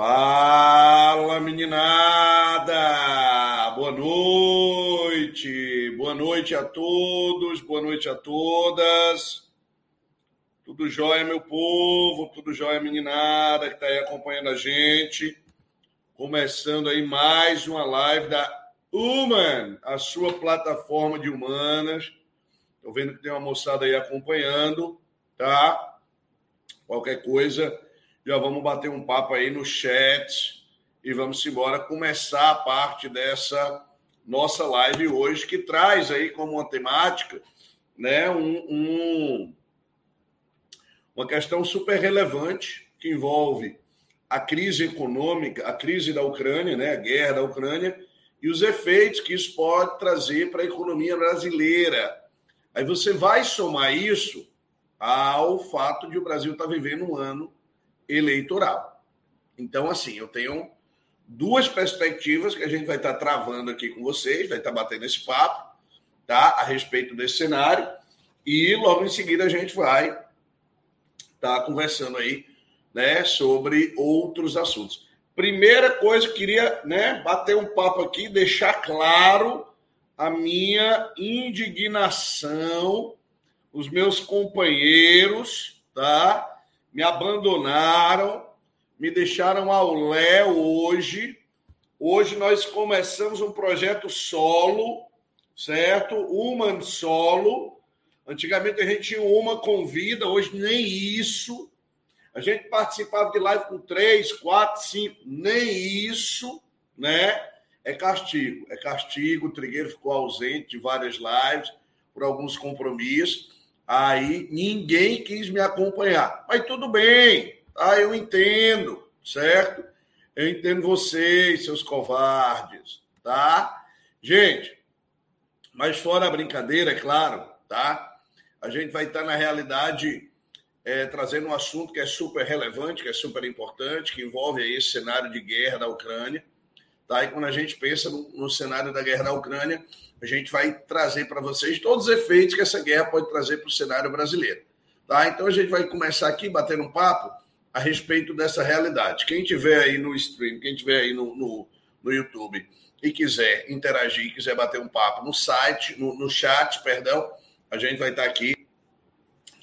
Fala, meninada! Boa noite! Boa noite a todos, boa noite a todas. Tudo jóia, meu povo, tudo jóia, meninada que está aí acompanhando a gente. Começando aí mais uma live da Human, a sua plataforma de humanas. Estou vendo que tem uma moçada aí acompanhando, tá? Qualquer coisa já vamos bater um papo aí no chat e vamos embora começar a parte dessa nossa live hoje, que traz aí como uma temática né, um, um, uma questão super relevante que envolve a crise econômica, a crise da Ucrânia, né, a guerra da Ucrânia, e os efeitos que isso pode trazer para a economia brasileira. Aí você vai somar isso ao fato de o Brasil estar tá vivendo um ano eleitoral. Então, assim, eu tenho duas perspectivas que a gente vai estar travando aqui com vocês, vai estar batendo esse papo, tá? A respeito desse cenário. E logo em seguida a gente vai estar conversando aí, né, sobre outros assuntos. Primeira coisa, queria, né, bater um papo aqui, deixar claro a minha indignação, os meus companheiros, tá? Me abandonaram, me deixaram ao lé hoje. Hoje nós começamos um projeto solo, certo? Uma solo. Antigamente a gente tinha uma convida, hoje nem isso. A gente participava de live com três, quatro, cinco, nem isso, né? É castigo, é castigo. O Trigueiro ficou ausente de várias lives por alguns compromissos. Aí ninguém quis me acompanhar. Mas tudo bem, tá? eu entendo, certo? Eu entendo vocês, seus covardes, tá? Gente, mas fora a brincadeira, é claro, tá? A gente vai estar, na realidade, é, trazendo um assunto que é super relevante, que é super importante, que envolve aí esse cenário de guerra da Ucrânia. Tá? E quando a gente pensa no, no cenário da guerra da Ucrânia, a gente vai trazer para vocês todos os efeitos que essa guerra pode trazer para o cenário brasileiro. Tá? Então a gente vai começar aqui batendo um papo a respeito dessa realidade. Quem tiver aí no stream, quem tiver aí no, no, no YouTube e quiser interagir, quiser bater um papo no site, no, no chat, perdão, a gente vai estar aqui,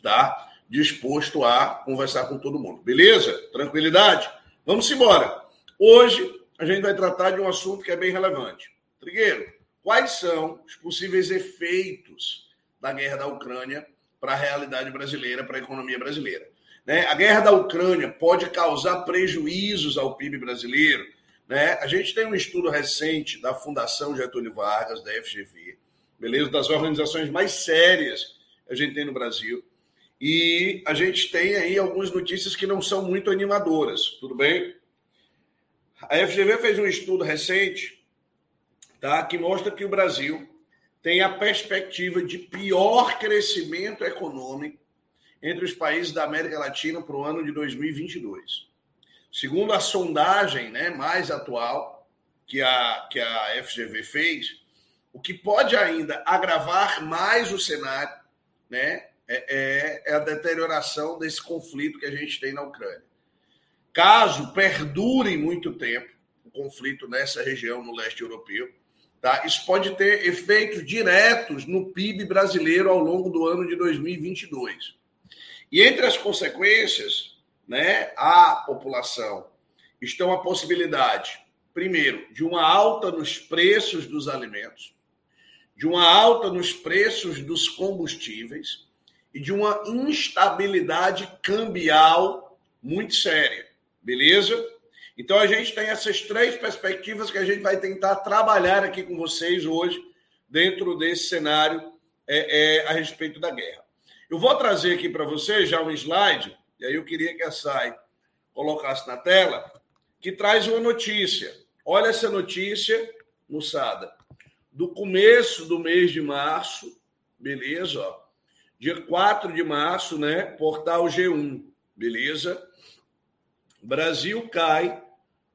tá? Disposto a conversar com todo mundo. Beleza? Tranquilidade? Vamos embora. Hoje a gente vai tratar de um assunto que é bem relevante. Trigueiro, quais são os possíveis efeitos da guerra da Ucrânia para a realidade brasileira, para a economia brasileira. Né? A guerra da Ucrânia pode causar prejuízos ao PIB brasileiro. Né? A gente tem um estudo recente da Fundação Getúlio Vargas, da FGV, beleza? Das organizações mais sérias que a gente tem no Brasil. E a gente tem aí algumas notícias que não são muito animadoras, tudo bem? A FGV fez um estudo recente tá? que mostra que o Brasil tem a perspectiva de pior crescimento econômico entre os países da América Latina para o ano de 2022. Segundo a sondagem né, mais atual que a, que a FGV fez, o que pode ainda agravar mais o cenário né, é, é, é a deterioração desse conflito que a gente tem na Ucrânia. Caso perdure muito tempo o conflito nessa região no leste europeu, Tá? Isso pode ter efeitos diretos no PIB brasileiro ao longo do ano de 2022. E entre as consequências, né, a população estão a possibilidade, primeiro, de uma alta nos preços dos alimentos, de uma alta nos preços dos combustíveis e de uma instabilidade cambial muito séria. Beleza? Então a gente tem essas três perspectivas que a gente vai tentar trabalhar aqui com vocês hoje, dentro desse cenário é, é, a respeito da guerra. Eu vou trazer aqui para vocês já um slide, e aí eu queria que a Sai colocasse na tela, que traz uma notícia. Olha essa notícia, moçada, do começo do mês de março, beleza? Ó. Dia 4 de março, né? Portal G1, beleza? Brasil cai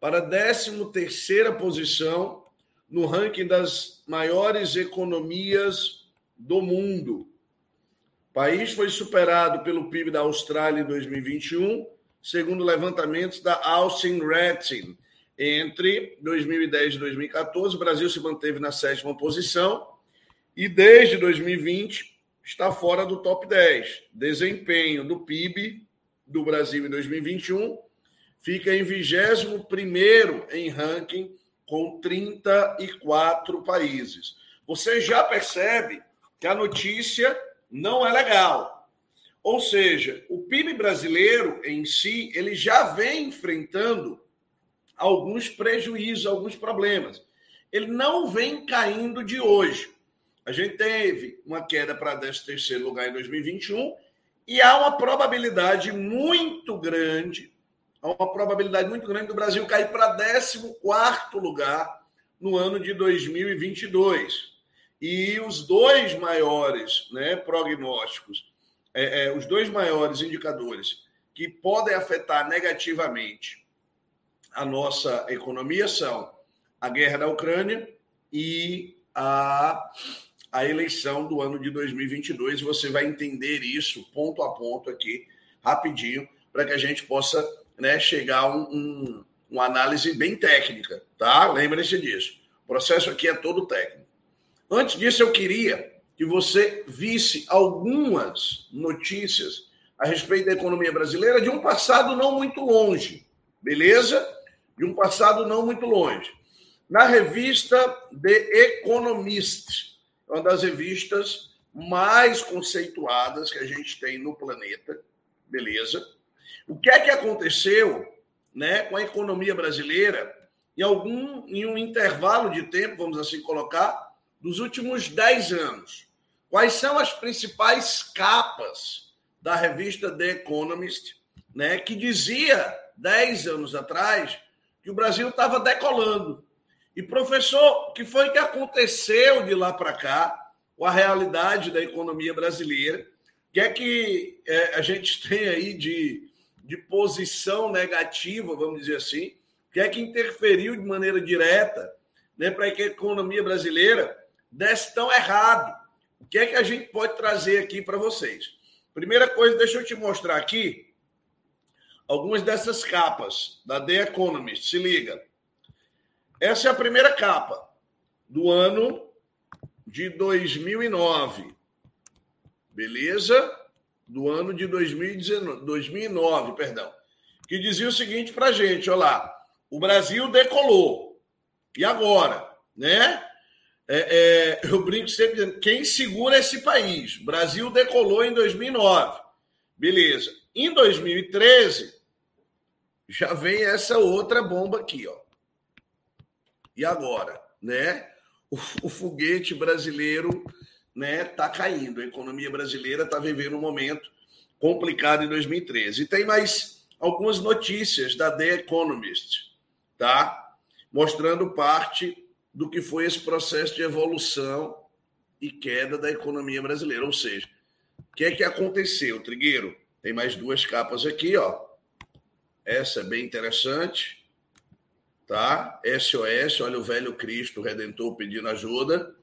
para a 13ª posição no ranking das maiores economias do mundo. O país foi superado pelo PIB da Austrália em 2021, segundo levantamentos da Austin Rating. Entre 2010 e 2014, o Brasil se manteve na sétima posição e desde 2020 está fora do top 10. Desempenho do PIB do Brasil em 2021 fica em 21 em ranking com 34 países. Você já percebe que a notícia não é legal. Ou seja, o PIB brasileiro em si, ele já vem enfrentando alguns prejuízos, alguns problemas. Ele não vem caindo de hoje. A gente teve uma queda para 13 lugar em 2021 e há uma probabilidade muito grande, há uma probabilidade muito grande do Brasil cair para 14 lugar no ano de 2022. E os dois maiores né, prognósticos é, é, os dois maiores indicadores que podem afetar negativamente a nossa economia são a guerra da Ucrânia e a, a eleição do ano de 2022. Você vai entender isso ponto a ponto aqui, rapidinho, para que a gente possa né, chegar um, um, uma análise bem técnica, tá? Lembre-se disso. O processo aqui é todo técnico. Antes disso, eu queria que você visse algumas notícias a respeito da economia brasileira de um passado não muito longe, beleza? De um passado não muito longe. Na revista The Economist, uma das revistas mais conceituadas que a gente tem no planeta, beleza? O que é que aconteceu, né, com a economia brasileira em algum em um intervalo de tempo, vamos assim colocar, dos últimos 10 anos? Quais são as principais capas da revista The Economist, né, que dizia, 10 anos atrás, que o Brasil estava decolando. E, professor, o que foi que aconteceu de lá para cá, com a realidade da economia brasileira? O que é que é, a gente tem aí de, de posição negativa, vamos dizer assim? Que é que interferiu de maneira direta né, para que a economia brasileira desse tão errado? O que é que a gente pode trazer aqui para vocês? Primeira coisa, deixa eu te mostrar aqui algumas dessas capas da The Economist. Se liga. Essa é a primeira capa do ano de 2009. Beleza? Do ano de 2019, 2009, perdão. Que dizia o seguinte para a gente, olha lá. O Brasil decolou. E agora? Né? É, é, eu brinco sempre dizendo, quem segura esse país? Brasil decolou em 2009. Beleza. Em 2013, já vem essa outra bomba aqui, ó. E agora, né? O, o foguete brasileiro, né, tá caindo. A economia brasileira está vivendo um momento complicado em 2013. E tem mais algumas notícias da The Economist, tá? Mostrando parte do que foi esse processo de evolução e queda da economia brasileira. Ou seja, o que é que aconteceu, Trigueiro? Tem mais duas capas aqui, ó. Essa é bem interessante, tá? SOS, olha o velho Cristo Redentor pedindo ajuda.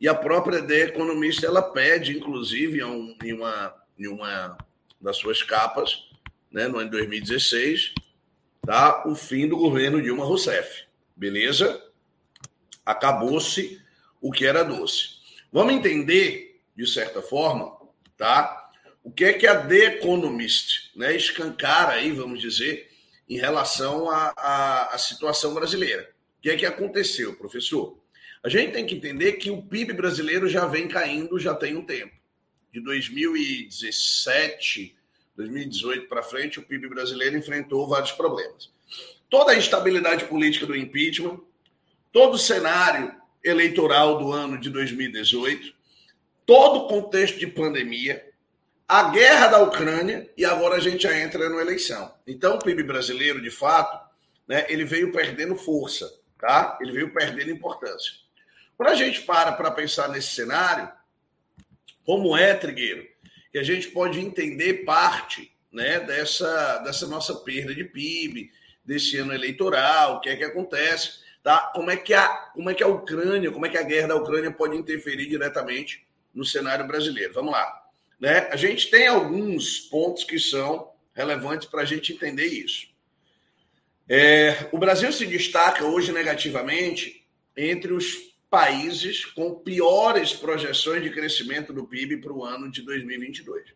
E a própria The Economist, ela pede, inclusive, em uma, em uma das suas capas, né, no ano de 2016, tá? o fim do governo Dilma Rousseff. Beleza? acabou-se o que era doce. Vamos entender, de certa forma, tá? O que é que a The Economist né, escancara aí, vamos dizer, em relação à, situação brasileira. O que é que aconteceu, professor? A gente tem que entender que o PIB brasileiro já vem caindo já tem um tempo. De 2017, 2018 para frente, o PIB brasileiro enfrentou vários problemas. Toda a instabilidade política do impeachment, todo o cenário eleitoral do ano de 2018, todo o contexto de pandemia, a guerra da Ucrânia e agora a gente já entra na eleição. Então, o PIB brasileiro, de fato, né, ele veio perdendo força, tá? Ele veio perdendo importância. Quando a gente para para pensar nesse cenário, como é, Trigueiro, que a gente pode entender parte né, dessa, dessa nossa perda de PIB, desse ano eleitoral, o que é que acontece tá? Como é que a como é que a Ucrânia, como é que a guerra da Ucrânia pode interferir diretamente no cenário brasileiro? Vamos lá, né? A gente tem alguns pontos que são relevantes para a gente entender isso. É, o Brasil se destaca hoje negativamente entre os países com piores projeções de crescimento do PIB para o ano de 2022.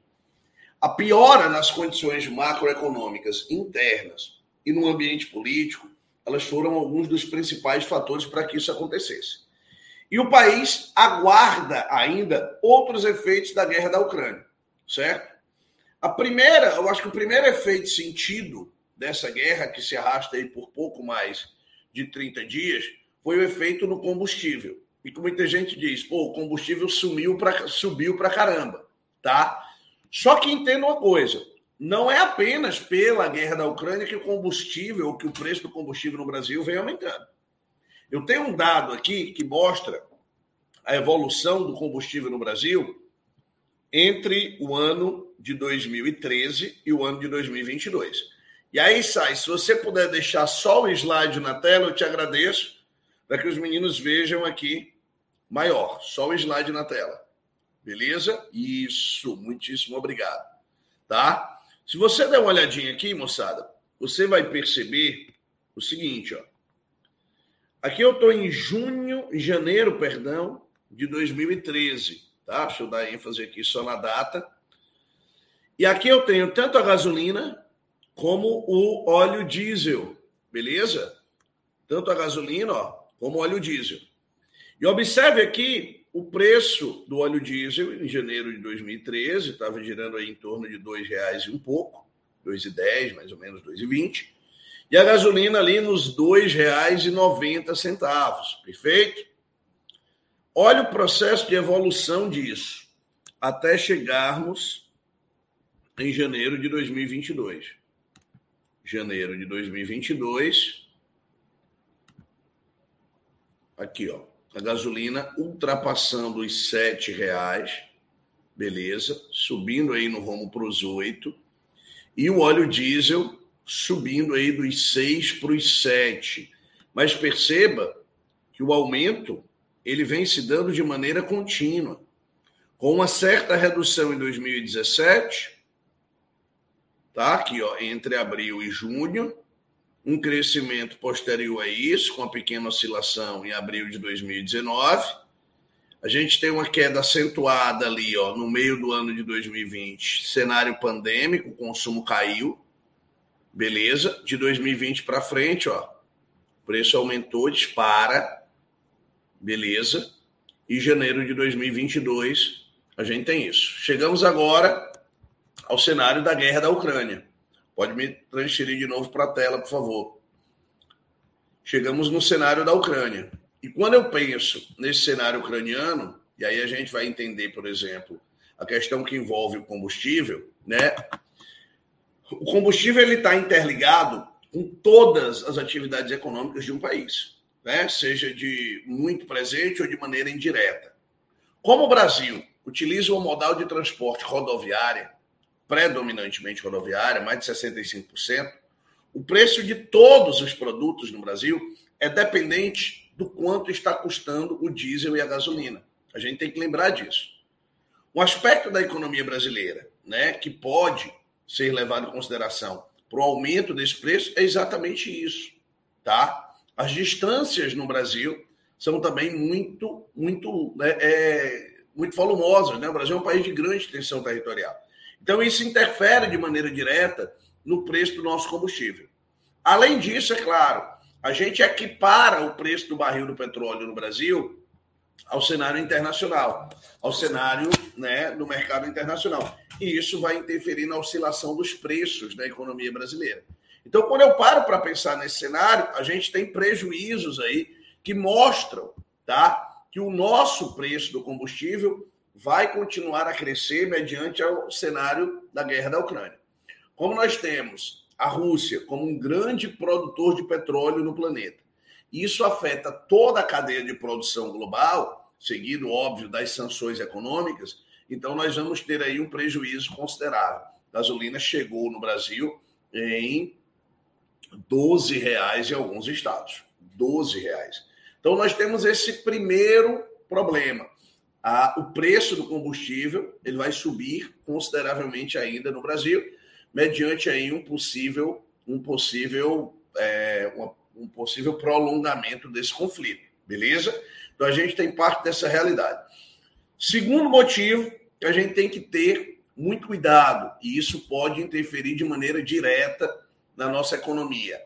A piora nas condições macroeconômicas internas e no ambiente político, elas foram alguns dos principais fatores para que isso acontecesse. E o país aguarda ainda outros efeitos da guerra da Ucrânia, certo? A primeira, eu acho que o primeiro efeito sentido dessa guerra, que se arrasta aí por pouco mais de 30 dias, foi o efeito no combustível. E como muita gente diz, pô, o combustível sumiu pra, subiu para caramba, tá? Só que entenda uma coisa, não é apenas pela guerra da Ucrânia que o combustível, que o preço do combustível no Brasil vem aumentando. Eu tenho um dado aqui que mostra a evolução do combustível no Brasil entre o ano de 2013 e o ano de 2022. E aí, Sai, se você puder deixar só o slide na tela, eu te agradeço, para que os meninos vejam aqui maior. Só o slide na tela. Beleza? Isso, muitíssimo obrigado. Tá? Se você der uma olhadinha aqui, moçada, você vai perceber o seguinte, ó. Aqui eu estou em junho, janeiro, perdão, de 2013, tá? Deixa eu dar ênfase aqui só na data. E aqui eu tenho tanto a gasolina como o óleo diesel, beleza? Tanto a gasolina, ó, como óleo diesel. E observe aqui o preço do óleo diesel em janeiro de 2013, estava girando aí em torno de R$ reais e um pouco, R$ 2,10, mais ou menos R$ 2,20. E a gasolina ali nos R$ 2,90, perfeito? Olha o processo de evolução disso, até chegarmos em janeiro de 2022. Janeiro de 2022. Aqui, ó. A gasolina ultrapassando os sete reais, beleza, subindo aí no rumo para os oito, e o óleo diesel subindo aí dos seis para os sete. Mas perceba que o aumento ele vem se dando de maneira contínua, com uma certa redução em 2017, tá? Aqui, ó, entre abril e junho, um crescimento posterior a isso, com a pequena oscilação em abril de 2019. A gente tem uma queda acentuada ali, ó, no meio do ano de 2020, cenário pandêmico, o consumo caiu, beleza? De 2020 para frente, ó, o preço aumentou, dispara, beleza. E janeiro de 2022 a gente tem isso. Chegamos agora ao cenário da guerra da Ucrânia. Pode me transferir de novo para a tela, por favor. Chegamos no cenário da Ucrânia. E quando eu penso nesse cenário ucraniano, e aí a gente vai entender, por exemplo, a questão que envolve o combustível, né? O combustível ele está interligado com todas as atividades econômicas de um país né, seja de muito presente ou de maneira indireta. Como o Brasil utiliza o modal de transporte rodoviária, predominantemente rodoviária, mais de 65%, o preço de todos os produtos no Brasil é dependente do quanto está custando o diesel e a gasolina. A gente tem que lembrar disso. Um aspecto da economia brasileira, né, que pode ser levado em consideração para o aumento desse preço é exatamente isso, tá? As distâncias no Brasil são também muito, muito, né, é, muito volumosas. Né? O Brasil é um país de grande extensão territorial. Então, isso interfere de maneira direta no preço do nosso combustível. Além disso, é claro, a gente equipara o preço do barril do petróleo no Brasil ao cenário internacional, ao cenário né, do mercado internacional. E isso vai interferir na oscilação dos preços da economia brasileira. Então, quando eu paro para pensar nesse cenário, a gente tem prejuízos aí que mostram tá, que o nosso preço do combustível vai continuar a crescer mediante o cenário da guerra da Ucrânia. Como nós temos a Rússia como um grande produtor de petróleo no planeta, isso afeta toda a cadeia de produção global, seguido, óbvio, das sanções econômicas, então nós vamos ter aí um prejuízo considerável. A gasolina chegou no Brasil em 12 reais em alguns estados. 12 reais. Então, nós temos esse primeiro problema. Ah, o preço do combustível ele vai subir consideravelmente ainda no Brasil, mediante aí um possível, um possível, é, um possível prolongamento desse conflito, beleza? Então a gente tem parte dessa realidade. Segundo motivo, a gente tem que ter muito cuidado, e isso pode interferir de maneira direta na nossa economia.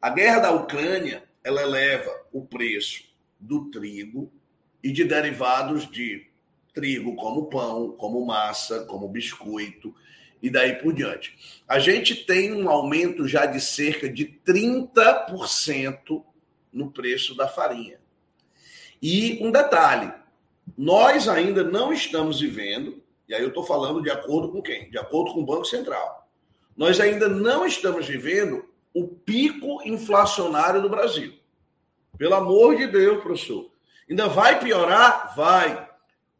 A guerra da Ucrânia, ela eleva o preço do trigo e de derivados de trigo, como pão, como massa, como biscoito e daí por diante. A gente tem um aumento já de cerca de 30% no preço da farinha. E um detalhe, nós ainda não estamos vivendo, e aí eu estou falando de acordo com quem? De acordo com o Banco Central. Nós ainda não estamos vivendo o pico inflacionário do Brasil. Pelo amor de Deus, professor. Ainda vai piorar? Vai.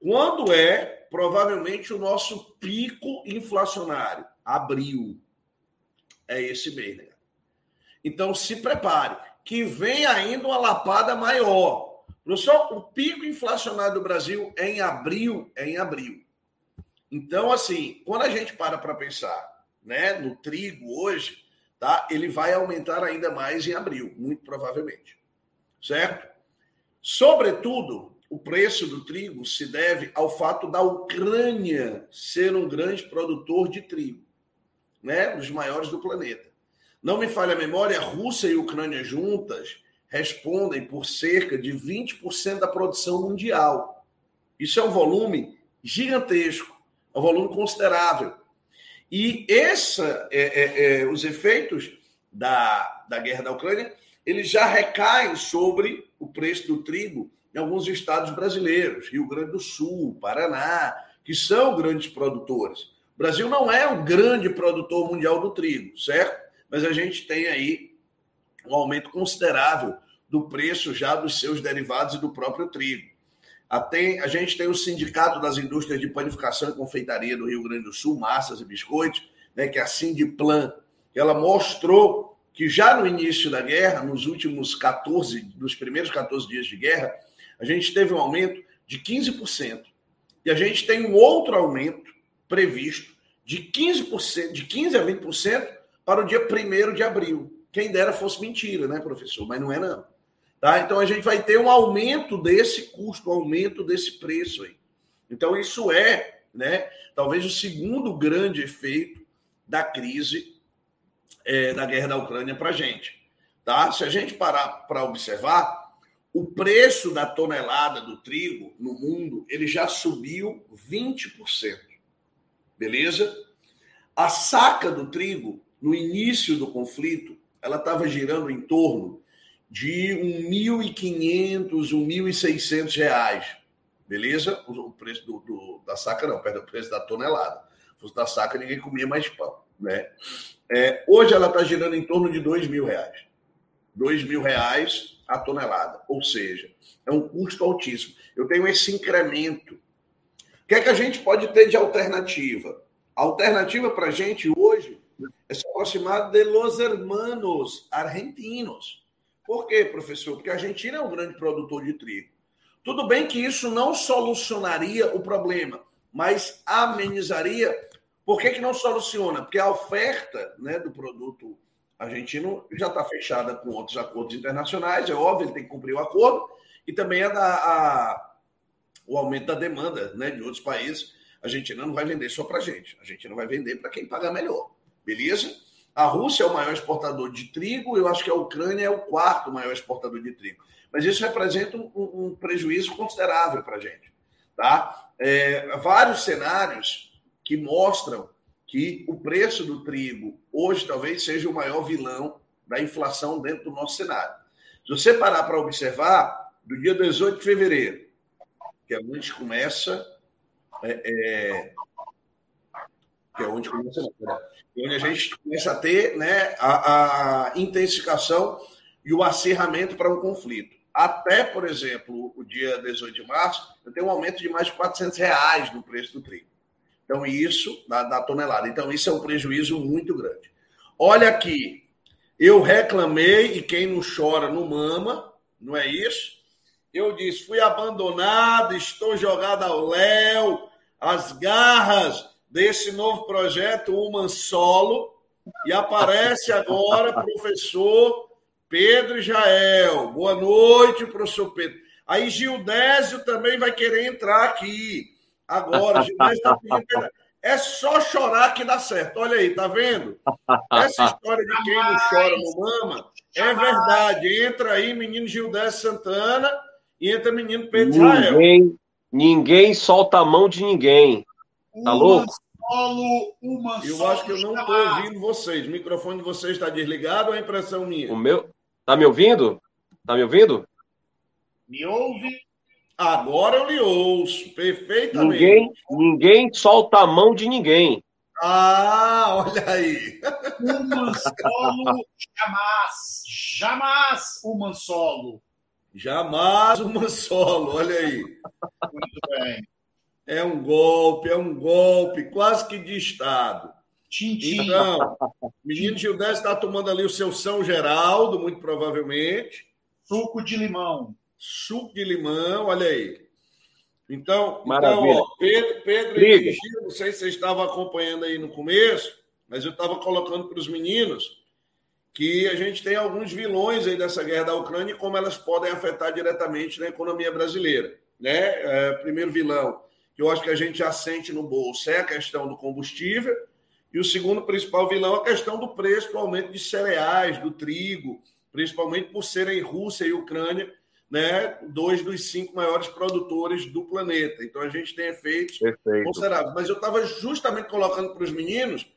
Quando é provavelmente o nosso pico inflacionário? Abril. É esse mês, né? Então se prepare, que vem ainda uma lapada maior. Professor, o pico inflacionário do Brasil é em abril, é em abril. Então, assim, quando a gente para para pensar, né, no trigo hoje, tá? Ele vai aumentar ainda mais em abril, muito provavelmente. Certo? Sobretudo, o preço do trigo se deve ao fato da Ucrânia ser um grande produtor de trigo, né? dos maiores do planeta. Não me falha a memória, Rússia e Ucrânia juntas respondem por cerca de 20% da produção mundial. Isso é um volume gigantesco, é um volume considerável. E essa, é, é, é, os efeitos da, da guerra da Ucrânia, eles já recaem sobre o preço do trigo em alguns estados brasileiros, Rio Grande do Sul, Paraná, que são grandes produtores. O Brasil não é o grande produtor mundial do trigo, certo? Mas a gente tem aí um aumento considerável do preço já dos seus derivados e do próprio trigo. A gente tem o Sindicato das Indústrias de Panificação e Confeitaria do Rio Grande do Sul, massas e biscoitos, né, que é a Sindiplan, ela mostrou que já no início da guerra, nos últimos 14, nos primeiros 14 dias de guerra, a gente teve um aumento de 15%. E a gente tem um outro aumento previsto de 15%, de 15 a 20% para o dia 1 de abril. Quem dera fosse mentira, né, professor? Mas não é não. Tá? Então a gente vai ter um aumento desse custo, um aumento desse preço aí. Então isso é, né, talvez o segundo grande efeito da crise é, da guerra da Ucrânia para a gente. Tá? Se a gente parar para observar, o preço da tonelada do trigo no mundo ele já subiu 20%. Beleza? A saca do trigo, no início do conflito, ela estava girando em torno de 1.500, 1.600 reais. Beleza? O preço do, do, da saca não, perdão, o preço da tonelada. Se fosse da saca, ninguém comia mais pão. Né? É, hoje ela está girando em torno de dois mil reais. Dois mil reais a tonelada. Ou seja, é um custo altíssimo. Eu tenho esse incremento. O que é que a gente pode ter de alternativa? A alternativa para a gente hoje é se aproximar de los hermanos argentinos. Por quê, professor? Porque a Argentina é um grande produtor de trigo. Tudo bem que isso não solucionaria o problema, mas amenizaria. Por que, que não soluciona? Porque a oferta né, do produto argentino já está fechada com outros acordos internacionais, é óbvio, ele tem que cumprir o acordo, e também a, a, o aumento da demanda né, de outros países. A Argentina não vai vender só para a gente, a Argentina vai vender para quem paga melhor, beleza? A Rússia é o maior exportador de trigo, eu acho que a Ucrânia é o quarto maior exportador de trigo. Mas isso representa um, um prejuízo considerável para a gente. Tá? É, vários cenários que mostram que o preço do trigo hoje talvez seja o maior vilão da inflação dentro do nosso cenário. Se você parar para observar, do dia 18 de fevereiro, que é onde começa. É, é, que é onde começa, né? onde a gente começa a ter né, a, a intensificação e o acirramento para um conflito. Até, por exemplo, o dia 18 de março, eu tenho um aumento de mais de 400 reais no preço do trigo. Então, isso, da, da tonelada. Então, isso é um prejuízo muito grande. Olha aqui, eu reclamei, e quem não chora não mama, não é isso? Eu disse, fui abandonado, estou jogado ao léu, as garras desse novo projeto Human Solo, E aparece agora professor Pedro Jael. Boa noite, professor Pedro. Aí Gildésio também vai querer entrar aqui. Agora, Gildésio está pedindo. É só chorar que dá certo. Olha aí, tá vendo? Essa história de quem não chora no mama é verdade. Entra aí, menino Gildésio Santana, e entra menino Pedro Israel. Ninguém, ninguém solta a mão de ninguém. Tá uma louco? Solo, uma eu acho que eu não estou ouvindo vocês. O microfone de vocês está desligado ou é impressão minha? O meu. Tá me ouvindo? Tá me ouvindo? Me ouve? Agora eu lhe ouço, perfeitamente. Ninguém, ninguém solta a mão de ninguém. Ah, olha aí. Uma solo, jamais. Jamais uma solo. Jamais uma solo, olha aí. Muito bem. É um golpe, é um golpe, quase que de Estado. Tintim. Então, menino Gildés está tomando ali o seu São Geraldo, muito provavelmente. Suco de limão. Suco de limão, olha aí. Então, então ó, Pedro, Pedro e Gil, não sei se vocês estavam acompanhando aí no começo, mas eu estava colocando para os meninos que a gente tem alguns vilões aí dessa guerra da Ucrânia e como elas podem afetar diretamente na economia brasileira. Né? É, primeiro vilão, que eu acho que a gente já sente no bolso, é a questão do combustível e o segundo principal vilão é a questão do preço do aumento de cereais, do trigo, principalmente por serem Rússia e Ucrânia, né, dois dos cinco maiores produtores do planeta. Então a gente tem efeitos Perfeito. consideráveis. Mas eu estava justamente colocando para os meninos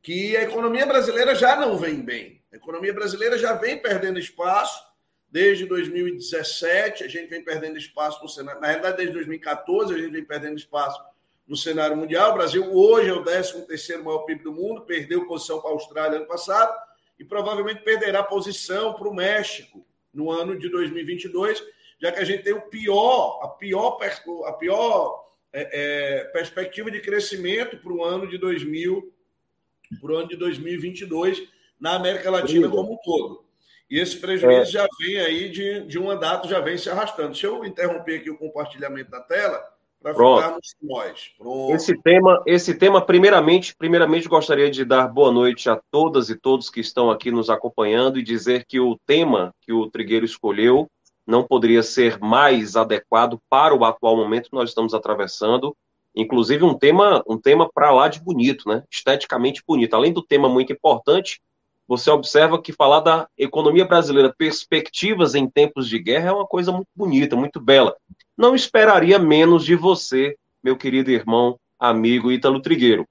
que a economia brasileira já não vem bem. A economia brasileira já vem perdendo espaço desde 2017, a gente vem perdendo espaço no cenário. Na realidade, desde 2014, a gente vem perdendo espaço no cenário mundial. O Brasil hoje é o 13 maior PIB do mundo, perdeu posição para a Austrália ano passado e provavelmente perderá posição para o México no ano de 2022, já que a gente tem o pior, a pior, a pior é, é, perspectiva de crescimento para o ano de 2000, para o ano de 2022 na América Latina como um todo. E esse prejuízo é. já vem aí de, de uma data, já vem se arrastando. Deixa eu interromper aqui o compartilhamento da tela para ficarmos nós. Pronto. Esse tema, esse tema, primeiramente, primeiramente gostaria de dar boa noite a todas e todos que estão aqui nos acompanhando e dizer que o tema que o Trigueiro escolheu não poderia ser mais adequado para o atual momento que nós estamos atravessando. Inclusive um tema, um tema para lá de bonito, né? Esteticamente bonito. Além do tema muito importante, você observa que falar da economia brasileira, perspectivas em tempos de guerra, é uma coisa muito bonita, muito bela não esperaria menos de você, meu querido irmão, amigo Ítalo Trigueiro.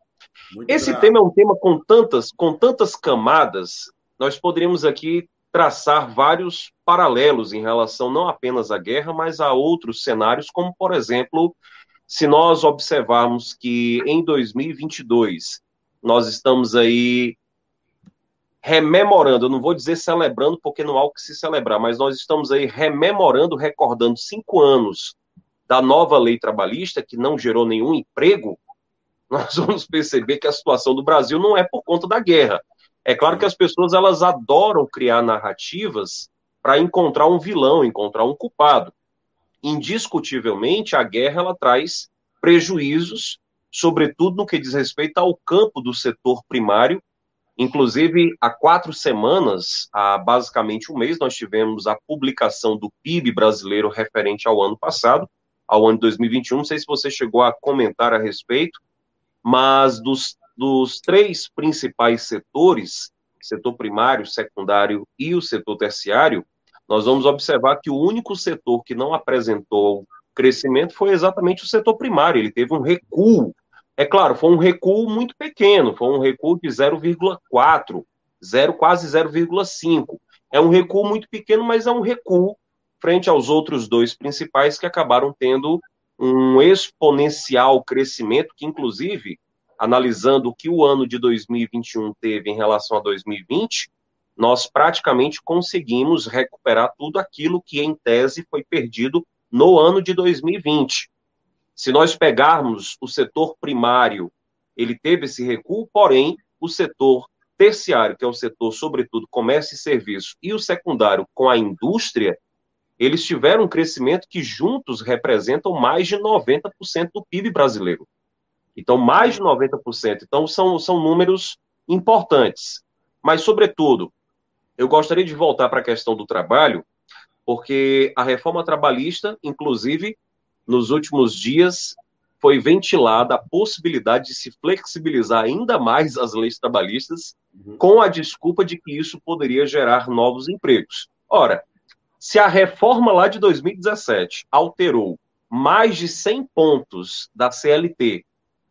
Muito Esse bravo. tema é um tema com tantas, com tantas camadas, nós poderíamos aqui traçar vários paralelos em relação não apenas à guerra, mas a outros cenários, como, por exemplo, se nós observarmos que em 2022 nós estamos aí rememorando, eu não vou dizer celebrando, porque não há o que se celebrar, mas nós estamos aí rememorando, recordando cinco anos da nova lei trabalhista, que não gerou nenhum emprego, nós vamos perceber que a situação do Brasil não é por conta da guerra. É claro que as pessoas elas adoram criar narrativas para encontrar um vilão, encontrar um culpado. Indiscutivelmente, a guerra ela traz prejuízos, sobretudo no que diz respeito ao campo do setor primário. Inclusive, há quatro semanas, há basicamente um mês, nós tivemos a publicação do PIB brasileiro referente ao ano passado, ao ano de 2021. Não sei se você chegou a comentar a respeito, mas dos, dos três principais setores, setor primário, secundário e o setor terciário, nós vamos observar que o único setor que não apresentou crescimento foi exatamente o setor primário. Ele teve um recuo. É claro, foi um recuo muito pequeno, foi um recuo de 0,4, 0, quase 0,5. É um recuo muito pequeno, mas é um recuo frente aos outros dois principais que acabaram tendo um exponencial crescimento, que inclusive, analisando o que o ano de 2021 teve em relação a 2020, nós praticamente conseguimos recuperar tudo aquilo que, em tese, foi perdido no ano de 2020. Se nós pegarmos o setor primário, ele teve esse recuo, porém, o setor terciário, que é o setor, sobretudo, comércio e serviço, e o secundário, com a indústria, eles tiveram um crescimento que juntos representam mais de 90% do PIB brasileiro. Então, mais de 90%. Então, são, são números importantes. Mas, sobretudo, eu gostaria de voltar para a questão do trabalho, porque a reforma trabalhista, inclusive, nos últimos dias, foi ventilada a possibilidade de se flexibilizar ainda mais as leis trabalhistas, uhum. com a desculpa de que isso poderia gerar novos empregos. Ora, se a reforma lá de 2017 alterou mais de 100 pontos da CLT,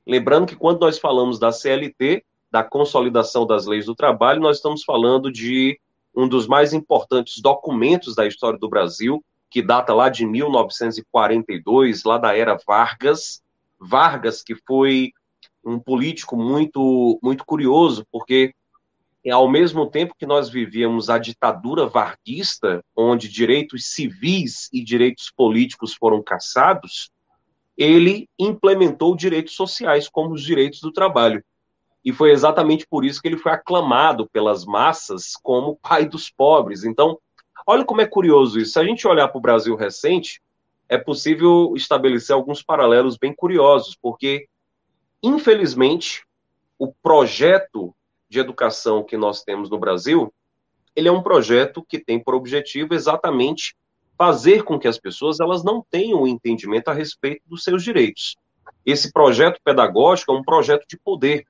lembrando que quando nós falamos da CLT, da consolidação das leis do trabalho, nós estamos falando de um dos mais importantes documentos da história do Brasil, que data lá de 1942, lá da era Vargas, Vargas, que foi um político muito, muito curioso, porque ao mesmo tempo que nós vivíamos a ditadura varguista, onde direitos civis e direitos políticos foram caçados, ele implementou direitos sociais, como os direitos do trabalho. E foi exatamente por isso que ele foi aclamado pelas massas como pai dos pobres. Então, olha como é curioso isso. Se a gente olhar para o Brasil recente, é possível estabelecer alguns paralelos bem curiosos, porque, infelizmente, o projeto de educação que nós temos no Brasil, ele é um projeto que tem por objetivo exatamente fazer com que as pessoas elas não tenham entendimento a respeito dos seus direitos. Esse projeto pedagógico é um projeto de poder,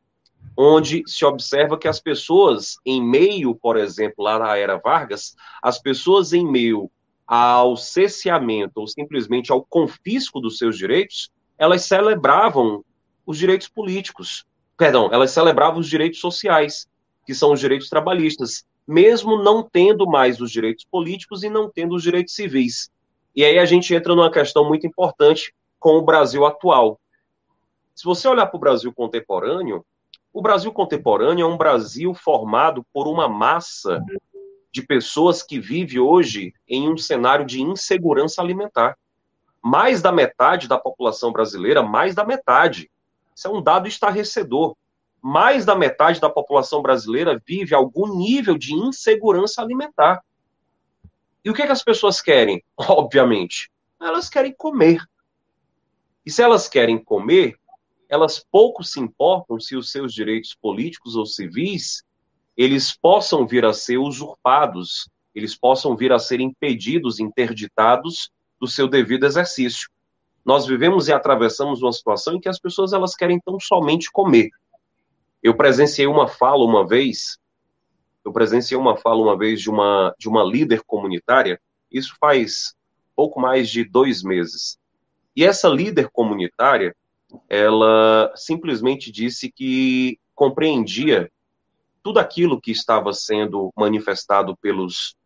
onde se observa que as pessoas, em meio, por exemplo, lá na era Vargas, as pessoas em meio ao cesseamento ou simplesmente ao confisco dos seus direitos, elas celebravam os direitos políticos. Perdão, elas celebravam os direitos sociais, que são os direitos trabalhistas, mesmo não tendo mais os direitos políticos e não tendo os direitos civis. E aí a gente entra numa questão muito importante com o Brasil atual. Se você olhar para o Brasil contemporâneo, o Brasil contemporâneo é um Brasil formado por uma massa de pessoas que vive hoje em um cenário de insegurança alimentar. Mais da metade da população brasileira, mais da metade. Isso é um dado estarrecedor. Mais da metade da população brasileira vive algum nível de insegurança alimentar. E o que, é que as pessoas querem? Obviamente, elas querem comer. E se elas querem comer, elas pouco se importam se os seus direitos políticos ou civis eles possam vir a ser usurpados, eles possam vir a ser impedidos, interditados do seu devido exercício. Nós vivemos e atravessamos uma situação em que as pessoas elas querem tão somente comer. Eu presenciei uma fala uma vez, eu presenciei uma fala uma vez de uma de uma líder comunitária. Isso faz pouco mais de dois meses. E essa líder comunitária, ela simplesmente disse que compreendia tudo aquilo que estava sendo manifestado pelos,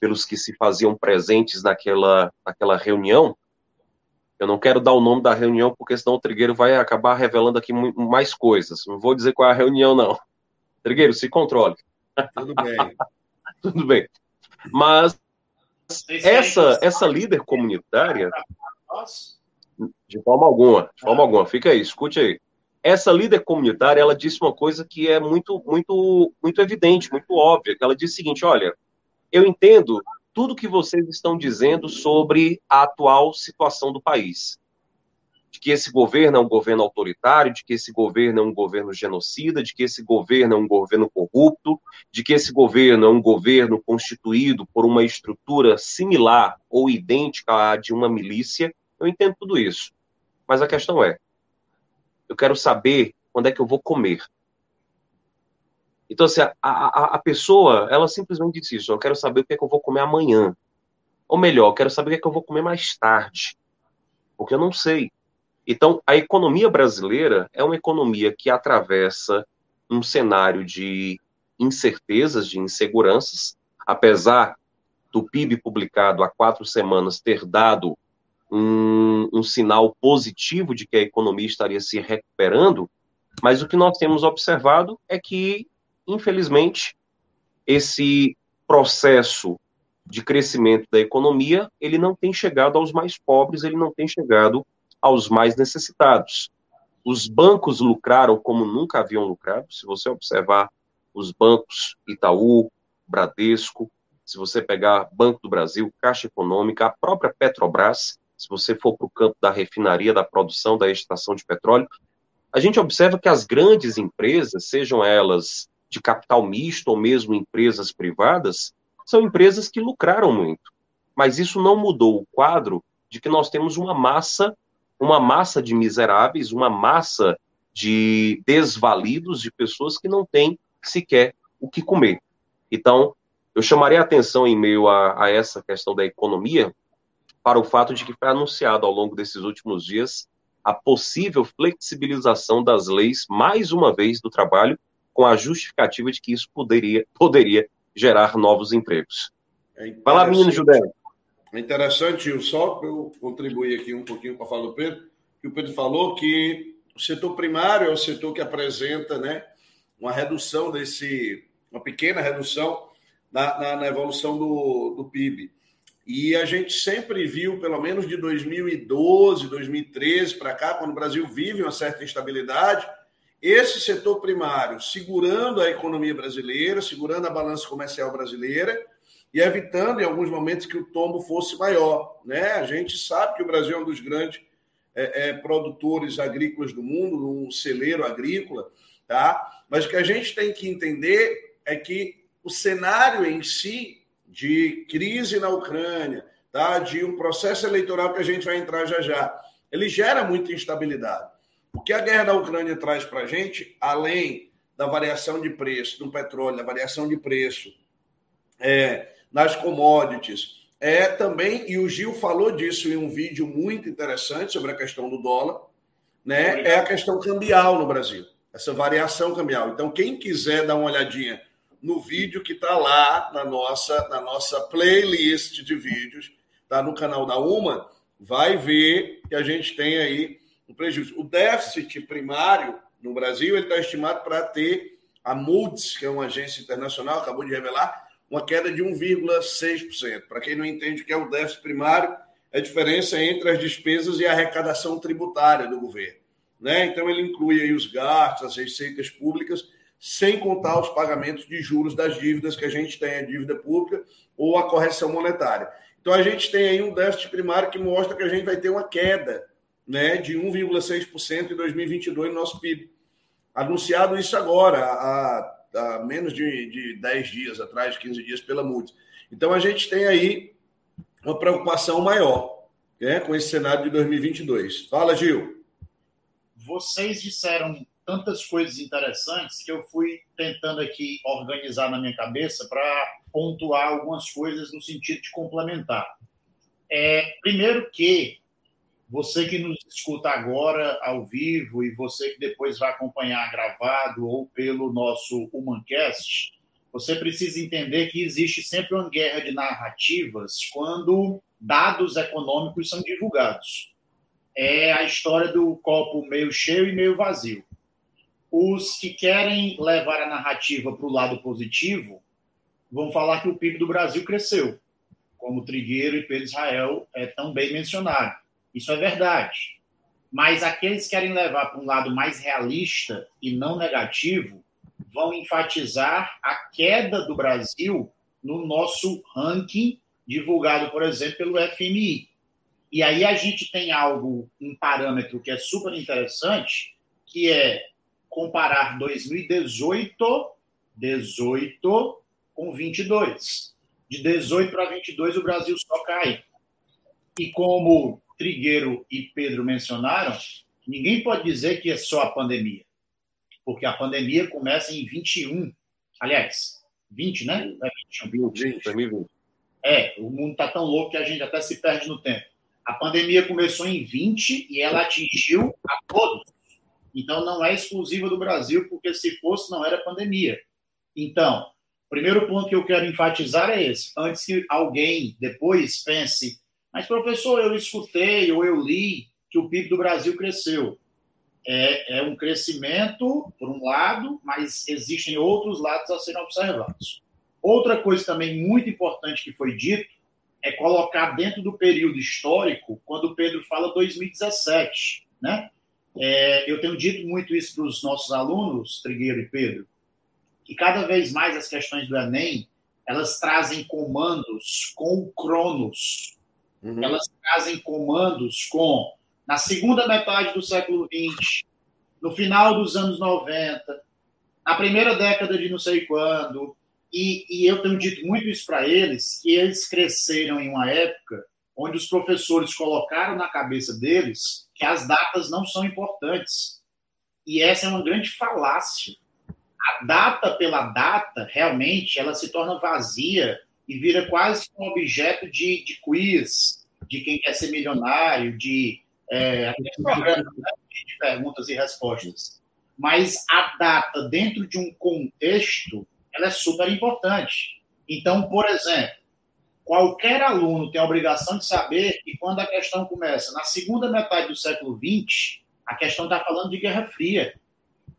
pelos que se faziam presentes naquela, naquela reunião. Eu não quero dar o nome da reunião, porque senão o Trigueiro vai acabar revelando aqui mais coisas. Não vou dizer qual é a reunião, não. Trigueiro, se controle. Tudo bem. Tudo bem. Mas essa, essa líder comunitária, de forma alguma, de forma alguma, fica aí, escute aí essa líder comunitária, ela disse uma coisa que é muito, muito, muito evidente, muito óbvia. Ela disse o seguinte: olha, eu entendo tudo que vocês estão dizendo sobre a atual situação do país. De que esse governo é um governo autoritário, de que esse governo é um governo genocida, de que esse governo é um governo corrupto, de que esse governo é um governo constituído por uma estrutura similar ou idêntica à de uma milícia. Eu entendo tudo isso. Mas a questão é: eu quero saber quando é que eu vou comer. Então, assim, a, a, a pessoa, ela simplesmente disse isso, eu quero saber o que é que eu vou comer amanhã. Ou melhor, eu quero saber o que é que eu vou comer mais tarde. Porque eu não sei. Então, a economia brasileira é uma economia que atravessa um cenário de incertezas, de inseguranças, apesar do PIB publicado há quatro semanas ter dado um, um sinal positivo de que a economia estaria se recuperando, mas o que nós temos observado é que, infelizmente, esse processo de crescimento da economia, ele não tem chegado aos mais pobres, ele não tem chegado aos mais necessitados. Os bancos lucraram como nunca haviam lucrado. Se você observar os bancos Itaú, Bradesco, se você pegar Banco do Brasil, Caixa Econômica, a própria Petrobras, se você for para o campo da refinaria, da produção, da extração de petróleo, a gente observa que as grandes empresas, sejam elas de capital misto ou mesmo empresas privadas, são empresas que lucraram muito. Mas isso não mudou o quadro de que nós temos uma massa, uma massa de miseráveis, uma massa de desvalidos, de pessoas que não têm sequer o que comer. Então, eu chamaria a atenção em meio a, a essa questão da economia para o fato de que foi anunciado ao longo desses últimos dias a possível flexibilização das leis, mais uma vez, do trabalho, com a justificativa de que isso poderia, poderia gerar novos empregos. É Vai lá, menino Judé. É interessante, só eu contribuir aqui um pouquinho com a fala do Pedro, que o Pedro falou que o setor primário é o setor que apresenta né, uma redução desse, uma pequena redução na, na, na evolução do, do PIB. E a gente sempre viu, pelo menos de 2012, 2013 para cá, quando o Brasil vive uma certa instabilidade, esse setor primário segurando a economia brasileira, segurando a balança comercial brasileira e evitando, em alguns momentos, que o tombo fosse maior. Né? A gente sabe que o Brasil é um dos grandes é, é, produtores agrícolas do mundo, um celeiro agrícola, tá? mas o que a gente tem que entender é que o cenário em si de crise na Ucrânia, tá? de um processo eleitoral que a gente vai entrar já já. Ele gera muita instabilidade. O que a guerra da Ucrânia traz para a gente, além da variação de preço do petróleo, da variação de preço é, nas commodities, é também, e o Gil falou disso em um vídeo muito interessante sobre a questão do dólar, né? É a questão cambial no Brasil, essa variação cambial. Então, quem quiser dar uma olhadinha no vídeo que está lá na nossa, na nossa playlist de vídeos, tá no canal da Uma, vai ver que a gente tem aí um prejuízo. O déficit primário no Brasil ele está estimado para ter a Moody's, que é uma agência internacional, acabou de revelar, uma queda de 1,6%. Para quem não entende o que é o déficit primário, é a diferença entre as despesas e a arrecadação tributária do governo. Né? Então, ele inclui aí os gastos, as receitas públicas sem contar os pagamentos de juros das dívidas que a gente tem, a dívida pública ou a correção monetária. Então a gente tem aí um déficit primário que mostra que a gente vai ter uma queda né, de 1,6% em 2022 no nosso PIB. Anunciado isso agora, há, há menos de, de 10 dias atrás, 15 dias pela Moody's. Então a gente tem aí uma preocupação maior né, com esse cenário de 2022. Fala, Gil. Vocês disseram tantas coisas interessantes que eu fui tentando aqui organizar na minha cabeça para pontuar algumas coisas no sentido de complementar. É, primeiro que você que nos escuta agora ao vivo e você que depois vai acompanhar gravado ou pelo nosso Humancast, você precisa entender que existe sempre uma guerra de narrativas quando dados econômicos são divulgados. É a história do copo meio cheio e meio vazio os que querem levar a narrativa para o lado positivo vão falar que o PIB do Brasil cresceu, como Trigueiro e Pedro Israel é, tão bem mencionaram. Isso é verdade. Mas aqueles que querem levar para um lado mais realista e não negativo vão enfatizar a queda do Brasil no nosso ranking divulgado, por exemplo, pelo FMI. E aí a gente tem algo, um parâmetro que é super interessante, que é comparar 2018, 18 com 22. De 18 para 22, o Brasil só cai. E como Trigueiro e Pedro mencionaram, ninguém pode dizer que é só a pandemia. Porque a pandemia começa em 21. Aliás, 20, né? É 21. 20, 2020. É, o mundo está tão louco que a gente até se perde no tempo. A pandemia começou em 20 e ela atingiu a todos. Então, não é exclusiva do Brasil, porque se fosse, não era pandemia. Então, o primeiro ponto que eu quero enfatizar é esse. Antes que alguém depois pense, mas professor, eu escutei ou eu li que o PIB do Brasil cresceu. É, é um crescimento, por um lado, mas existem outros lados a serem observados. Outra coisa também muito importante que foi dito é colocar dentro do período histórico, quando o Pedro fala 2017, né? É, eu tenho dito muito isso para os nossos alunos, Trigueiro e Pedro, que cada vez mais as questões do Enem elas trazem comandos com Cronos. Uhum. Elas trazem comandos com na segunda metade do século XX, no final dos anos 90, na primeira década de não sei quando, e, e eu tenho dito muito isso para eles, que eles cresceram em uma época onde os professores colocaram na cabeça deles que as datas não são importantes. E essa é uma grande falácia. A data pela data, realmente, ela se torna vazia e vira quase um objeto de, de quiz, de quem quer ser milionário, de, é, de perguntas e respostas. Mas a data, dentro de um contexto, ela é super importante. Então, por exemplo, qualquer aluno tem a obrigação de saber que quando a questão começa na segunda metade do século XX, a questão está falando de Guerra Fria.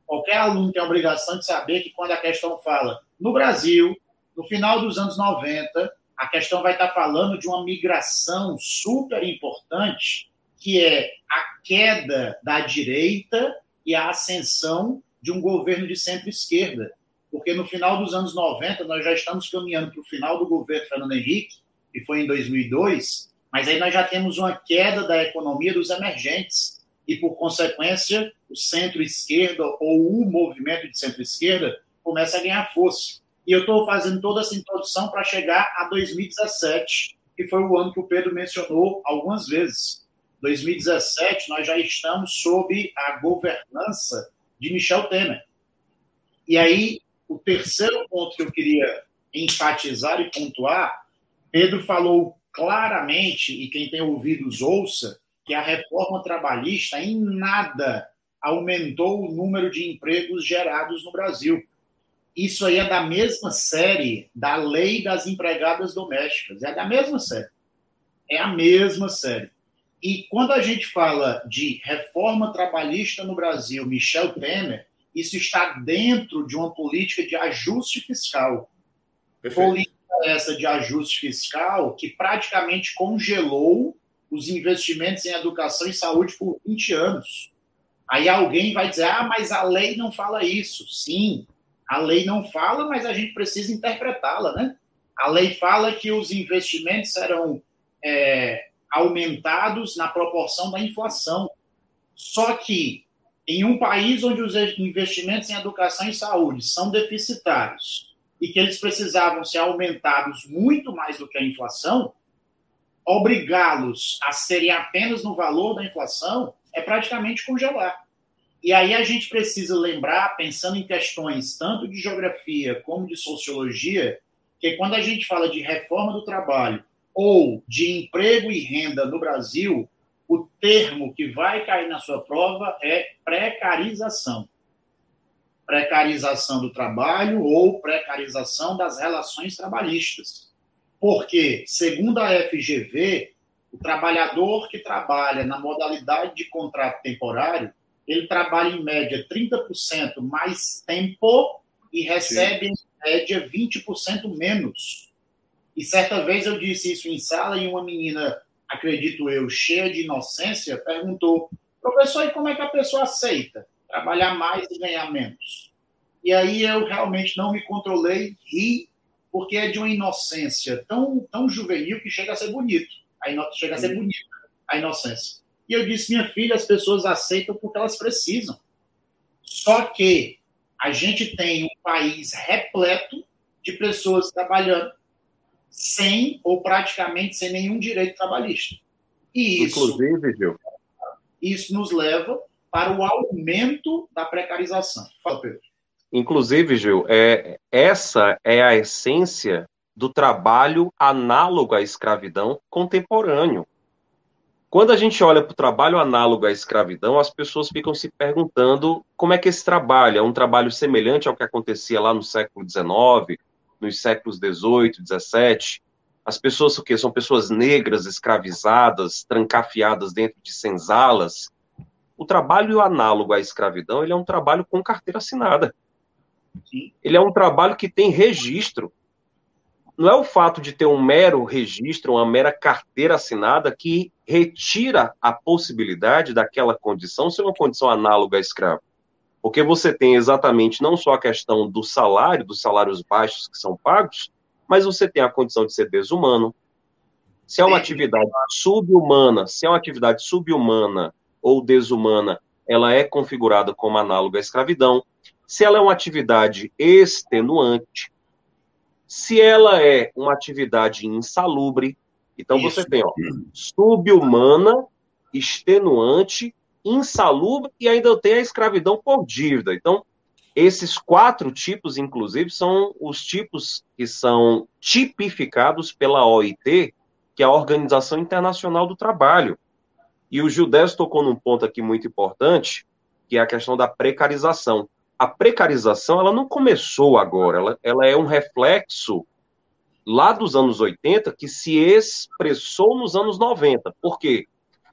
Qualquer aluno tem a obrigação de saber que quando a questão fala no Brasil, no final dos anos 90, a questão vai estar falando de uma migração super importante, que é a queda da direita e a ascensão de um governo de centro-esquerda porque no final dos anos 90 nós já estamos caminhando para o final do governo Fernando Henrique, que foi em 2002, mas aí nós já temos uma queda da economia dos emergentes e, por consequência, o centro-esquerda ou o movimento de centro-esquerda começa a ganhar força. E eu estou fazendo toda essa introdução para chegar a 2017, que foi o ano que o Pedro mencionou algumas vezes. 2017, nós já estamos sob a governança de Michel Temer. E aí, o terceiro ponto que eu queria enfatizar e pontuar, Pedro falou claramente, e quem tem ouvidos ouça, que a reforma trabalhista em nada aumentou o número de empregos gerados no Brasil. Isso aí é da mesma série da lei das empregadas domésticas. É da mesma série. É a mesma série. E quando a gente fala de reforma trabalhista no Brasil, Michel Temer, isso está dentro de uma política de ajuste fiscal. Perfeito. Política essa de ajuste fiscal que praticamente congelou os investimentos em educação e saúde por 20 anos. Aí alguém vai dizer: ah, mas a lei não fala isso. Sim, a lei não fala, mas a gente precisa interpretá-la, né? A lei fala que os investimentos serão é, aumentados na proporção da inflação. Só que em um país onde os investimentos em educação e saúde são deficitários e que eles precisavam ser aumentados muito mais do que a inflação, obrigá-los a serem apenas no valor da inflação é praticamente congelar. E aí a gente precisa lembrar, pensando em questões tanto de geografia como de sociologia, que quando a gente fala de reforma do trabalho ou de emprego e renda no Brasil, o termo que vai cair na sua prova é precarização. Precarização do trabalho ou precarização das relações trabalhistas. Porque, segundo a FGV, o trabalhador que trabalha na modalidade de contrato temporário, ele trabalha em média 30% mais tempo e recebe Sim. em média 20% menos. E certa vez eu disse isso em sala e uma menina acredito eu, cheia de inocência, perguntou: professor, e como é que a pessoa aceita trabalhar mais e ganhar menos? E aí eu realmente não me controlei, ri, porque é de uma inocência tão, tão juvenil que chega a ser bonito. A ino... Chega a ser bonita a inocência. E eu disse, minha filha, as pessoas aceitam porque elas precisam. Só que a gente tem um país repleto de pessoas trabalhando sem ou praticamente sem nenhum direito trabalhista. E isso, Inclusive, Gil. Isso nos leva para o aumento da precarização. Fala, Pedro. Inclusive, Gil, é, essa é a essência do trabalho análogo à escravidão contemporâneo. Quando a gente olha para o trabalho análogo à escravidão, as pessoas ficam se perguntando como é que esse trabalho é um trabalho semelhante ao que acontecia lá no século XIX, nos séculos 18, 17, as pessoas o quê? São pessoas negras, escravizadas, trancafiadas dentro de senzalas. O trabalho análogo à escravidão, ele é um trabalho com carteira assinada. Ele é um trabalho que tem registro. Não é o fato de ter um mero registro, uma mera carteira assinada que retira a possibilidade daquela condição ser uma condição análoga à escravo. Porque você tem exatamente não só a questão do salário, dos salários baixos que são pagos, mas você tem a condição de ser desumano. Se é uma atividade subhumana, se é uma atividade subhumana ou desumana, ela é configurada como análoga à escravidão. se ela é uma atividade extenuante, se ela é uma atividade insalubre. Então Isso. você tem, ó, subhumana, extenuante, insalubre e ainda tem a escravidão por dívida. Então, esses quatro tipos, inclusive, são os tipos que são tipificados pela OIT, que é a Organização Internacional do Trabalho. E o Gildés tocou num ponto aqui muito importante, que é a questão da precarização. A precarização, ela não começou agora, ela, ela é um reflexo lá dos anos 80 que se expressou nos anos 90. Por quê?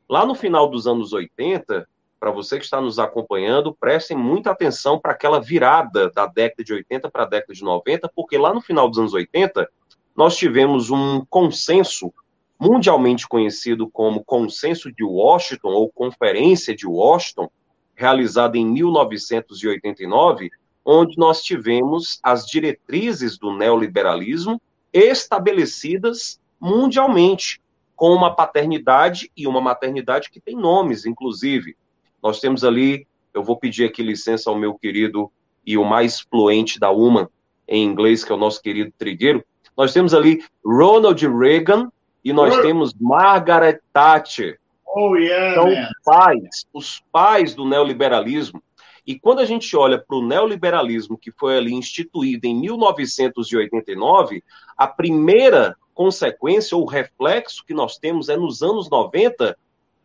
Lá no final dos anos 80, para você que está nos acompanhando, prestem muita atenção para aquela virada da década de 80 para a década de 90, porque lá no final dos anos 80, nós tivemos um consenso mundialmente conhecido como Consenso de Washington ou Conferência de Washington, realizada em 1989, onde nós tivemos as diretrizes do neoliberalismo estabelecidas mundialmente, com uma paternidade e uma maternidade que tem nomes, inclusive. Nós temos ali, eu vou pedir aqui licença ao meu querido e o mais fluente da UMA em inglês, que é o nosso querido Trigueiro. Nós temos ali Ronald Reagan e nós temos Margaret Thatcher. Oh, yeah, São man. pais, os pais do neoliberalismo. E quando a gente olha para o neoliberalismo que foi ali instituído em 1989, a primeira consequência ou reflexo que nós temos é nos anos 90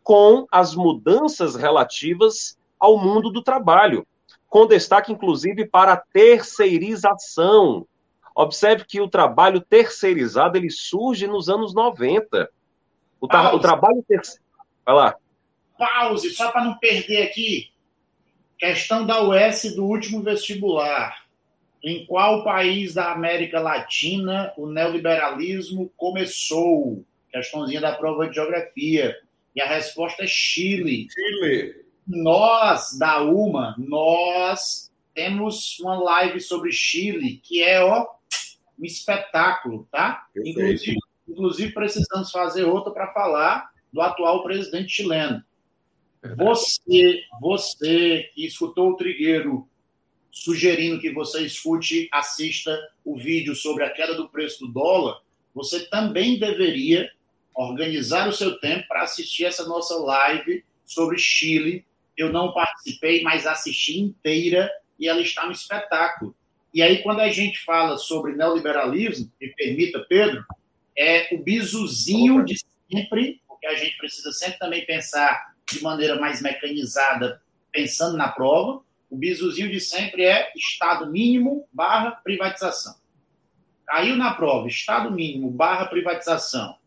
com as mudanças relativas ao mundo do trabalho, com destaque inclusive para a terceirização. Observe que o trabalho terceirizado ele surge nos anos 90. O, tra o trabalho terceirizado. Vai lá. Pause, só para não perder aqui. Questão da US do último vestibular. Em qual país da América Latina o neoliberalismo começou? Questãozinha da prova de geografia. E a resposta é Chile. Chile. Nós, da UMA, nós temos uma live sobre Chile, que é ó, um espetáculo, tá? Inclusive, inclusive, precisamos fazer outra para falar do atual presidente chileno. Você, você que escutou o Trigueiro sugerindo que você escute, assista o vídeo sobre a queda do preço do dólar, você também deveria organizar o seu tempo para assistir essa nossa live sobre Chile. Eu não participei, mas assisti inteira e ela está um espetáculo. E aí, quando a gente fala sobre neoliberalismo, me permita, Pedro, é o bizuzinho de sempre, porque a gente precisa sempre também pensar de maneira mais mecanizada, pensando na prova, o bizuzinho de sempre é Estado mínimo barra privatização. Caiu na prova, Estado mínimo barra privatização.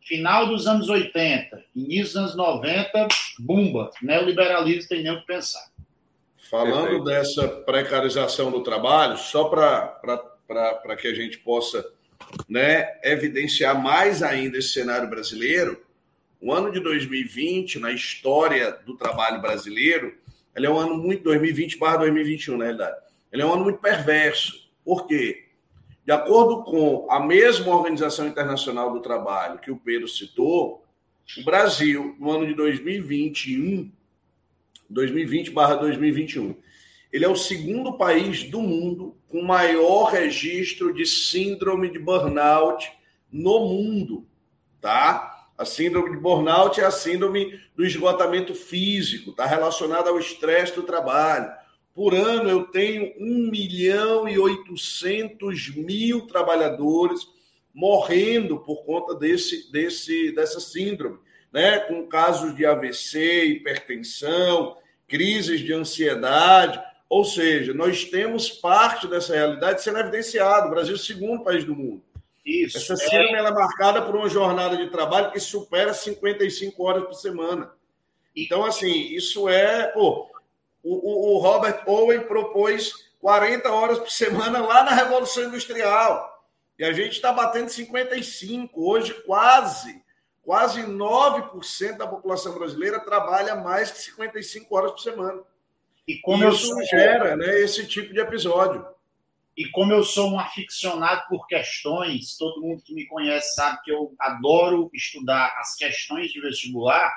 Final dos anos 80, início dos anos 90, bumba. Neoliberalismo tem nem o que pensar. Falando Perfeito. dessa precarização do trabalho, só para que a gente possa né, evidenciar mais ainda esse cenário brasileiro, o ano de 2020, na história do trabalho brasileiro, ele é um ano muito 2020 barra 2021, na realidade. Ele é um ano muito perverso. Por quê? De acordo com a mesma Organização Internacional do Trabalho que o Pedro citou, o Brasil, no ano de 2021, 2020 barra 2021, ele é o segundo país do mundo com maior registro de síndrome de burnout no mundo, tá? A síndrome de burnout é a síndrome do esgotamento físico, está relacionada ao estresse do trabalho. Por ano, eu tenho 1 milhão e 800 mil trabalhadores morrendo por conta desse, desse, dessa síndrome, né? com casos de AVC, hipertensão, crises de ansiedade. Ou seja, nós temos parte dessa realidade sendo evidenciado. O Brasil é o segundo país do mundo. Isso. Essa síndrome é... é marcada por uma jornada de trabalho que supera 55 horas por semana. Então, assim, isso é. Pô, o, o Robert Owen propôs 40 horas por semana lá na Revolução Industrial. E a gente está batendo 55. Hoje, quase, quase 9% da população brasileira trabalha mais que 55 horas por semana. E como isso sou... gera né, esse tipo de episódio. E como eu sou um aficionado por questões, todo mundo que me conhece sabe que eu adoro estudar as questões de vestibular.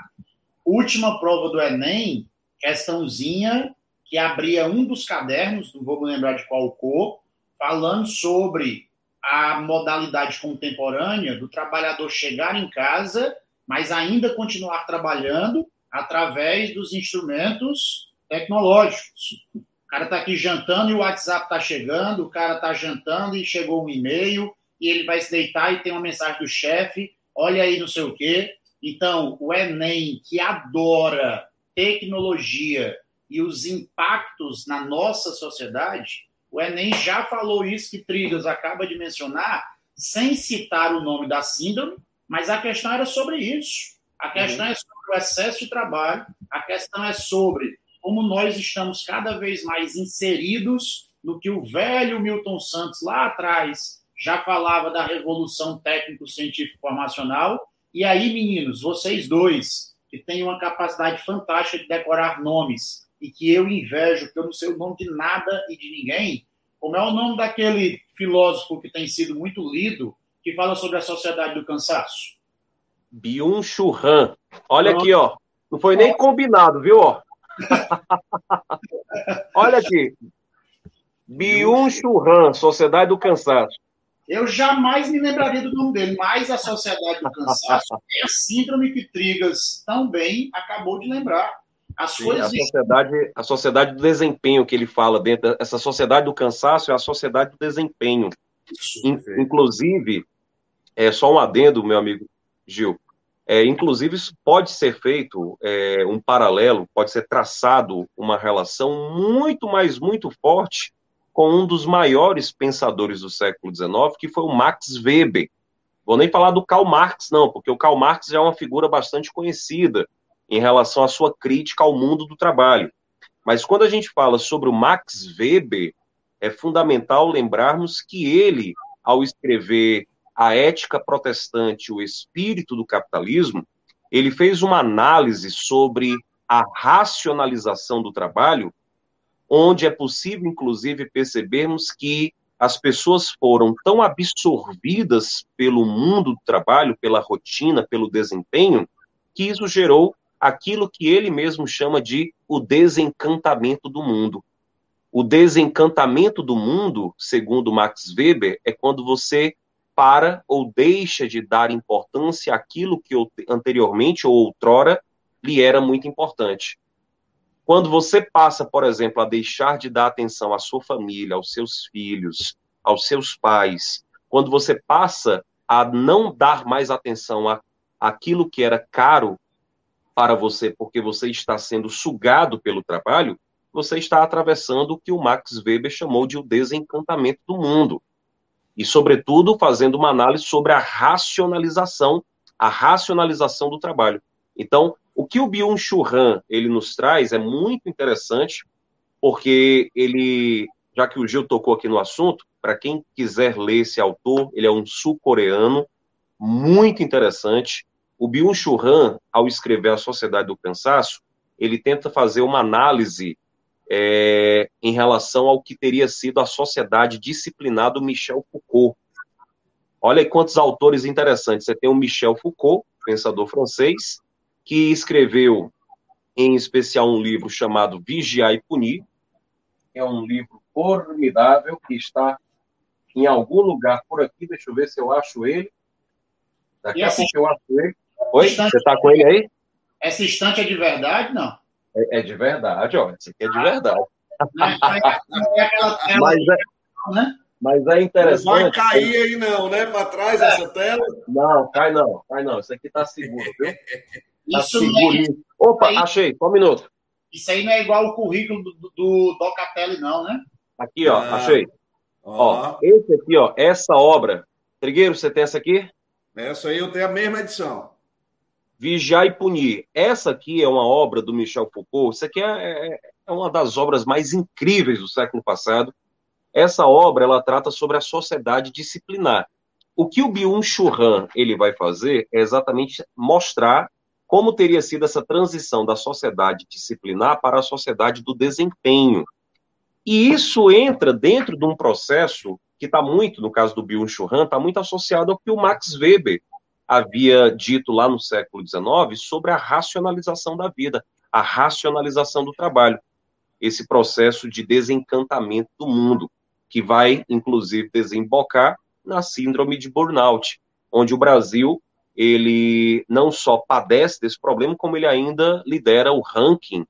Última prova do Enem, questãozinha que abria um dos cadernos, não vou me lembrar de qual cor, falando sobre a modalidade contemporânea do trabalhador chegar em casa, mas ainda continuar trabalhando através dos instrumentos tecnológicos. O cara está aqui jantando e o WhatsApp está chegando, o cara está jantando e chegou um e-mail, e ele vai se deitar e tem uma mensagem do chefe, olha aí não sei o quê. Então, o Enem, que adora tecnologia e os impactos na nossa sociedade, o Enem já falou isso que Trigas acaba de mencionar, sem citar o nome da síndrome, mas a questão era sobre isso. A questão uhum. é sobre o excesso de trabalho, a questão é sobre como nós estamos cada vez mais inseridos no que o velho Milton Santos lá atrás já falava da revolução técnico-científico-formacional. E aí, meninos, vocês dois, que têm uma capacidade fantástica de decorar nomes, e que eu invejo, porque eu não sei o nome de nada e de ninguém, como é o nome daquele filósofo que tem sido muito lido, que fala sobre a sociedade do cansaço? Byung-Chul Han. Olha aqui, ó. Não foi nem combinado, viu? Olha aqui. Byung-Chul Han, Sociedade do Cansaço. Eu jamais me lembraria do nome dele, mas a Sociedade do Cansaço é a síndrome que Trigas também acabou de lembrar. As Sim, coisas... a, sociedade, a sociedade do desempenho que ele fala dentro, essa sociedade do cansaço é a sociedade do desempenho. In, inclusive, é só um adendo, meu amigo Gil. É, inclusive, isso pode ser feito é, um paralelo, pode ser traçado uma relação muito, mais muito forte com um dos maiores pensadores do século XIX, que foi o Max Weber. Vou nem falar do Karl Marx, não, porque o Karl Marx já é uma figura bastante conhecida em relação à sua crítica ao mundo do trabalho. Mas quando a gente fala sobre o Max Weber, é fundamental lembrarmos que ele, ao escrever A Ética Protestante, o Espírito do Capitalismo, ele fez uma análise sobre a racionalização do trabalho, onde é possível, inclusive, percebermos que as pessoas foram tão absorvidas pelo mundo do trabalho, pela rotina, pelo desempenho, que isso gerou aquilo que ele mesmo chama de o desencantamento do mundo. O desencantamento do mundo, segundo Max Weber, é quando você para ou deixa de dar importância àquilo que anteriormente ou outrora lhe era muito importante. Quando você passa, por exemplo, a deixar de dar atenção à sua família, aos seus filhos, aos seus pais, quando você passa a não dar mais atenção àquilo que era caro para você porque você está sendo sugado pelo trabalho, você está atravessando o que o Max Weber chamou de o desencantamento do mundo. E, sobretudo, fazendo uma análise sobre a racionalização, a racionalização do trabalho. Então, o que o Byung-Chul Han ele nos traz é muito interessante, porque ele, já que o Gil tocou aqui no assunto, para quem quiser ler esse autor, ele é um sul-coreano, muito interessante, o Byung-Chul Han, ao escrever A Sociedade do Cansaço, ele tenta fazer uma análise é, em relação ao que teria sido a sociedade disciplinada do Michel Foucault. Olha aí quantos autores interessantes. Você tem o Michel Foucault, pensador francês, que escreveu, em especial, um livro chamado Vigiar e Punir. É um livro formidável que está em algum lugar por aqui. Deixa eu ver se eu acho ele. Daqui a pouco eu acho ele. Oi, você está com ele aí? Essa estante é de verdade, não? É, é de verdade, ó. Esse aqui é de ah. verdade. Não é mas, é, né? mas é interessante. Não vai cair aí, não, né? Para trás é. essa tela? Não, cai não, cai não. Isso aqui tá seguro, viu? Tá Isso seguro. É... Opa, aí, achei, só um minuto. Isso aí não é igual o currículo do, do, do Docatelli, não, né? Aqui, ó, ah. achei. Ó, esse aqui, ó, essa obra. Trigueiro, você tem essa aqui? Essa aí eu tenho a mesma edição. Vigiar e Punir. Essa aqui é uma obra do Michel Foucault. Isso aqui é, é, é uma das obras mais incríveis do século passado. Essa obra ela trata sobre a sociedade disciplinar. O que o Byung-Chul ele vai fazer é exatamente mostrar como teria sido essa transição da sociedade disciplinar para a sociedade do desempenho. E isso entra dentro de um processo que está muito, no caso do Byung-Chul Han, está muito associado ao que o Max Weber havia dito lá no século XIX sobre a racionalização da vida, a racionalização do trabalho. esse processo de desencantamento do mundo, que vai, inclusive, desembocar na síndrome de burnout, onde o Brasil ele não só padece desse problema, como ele ainda lidera o ranking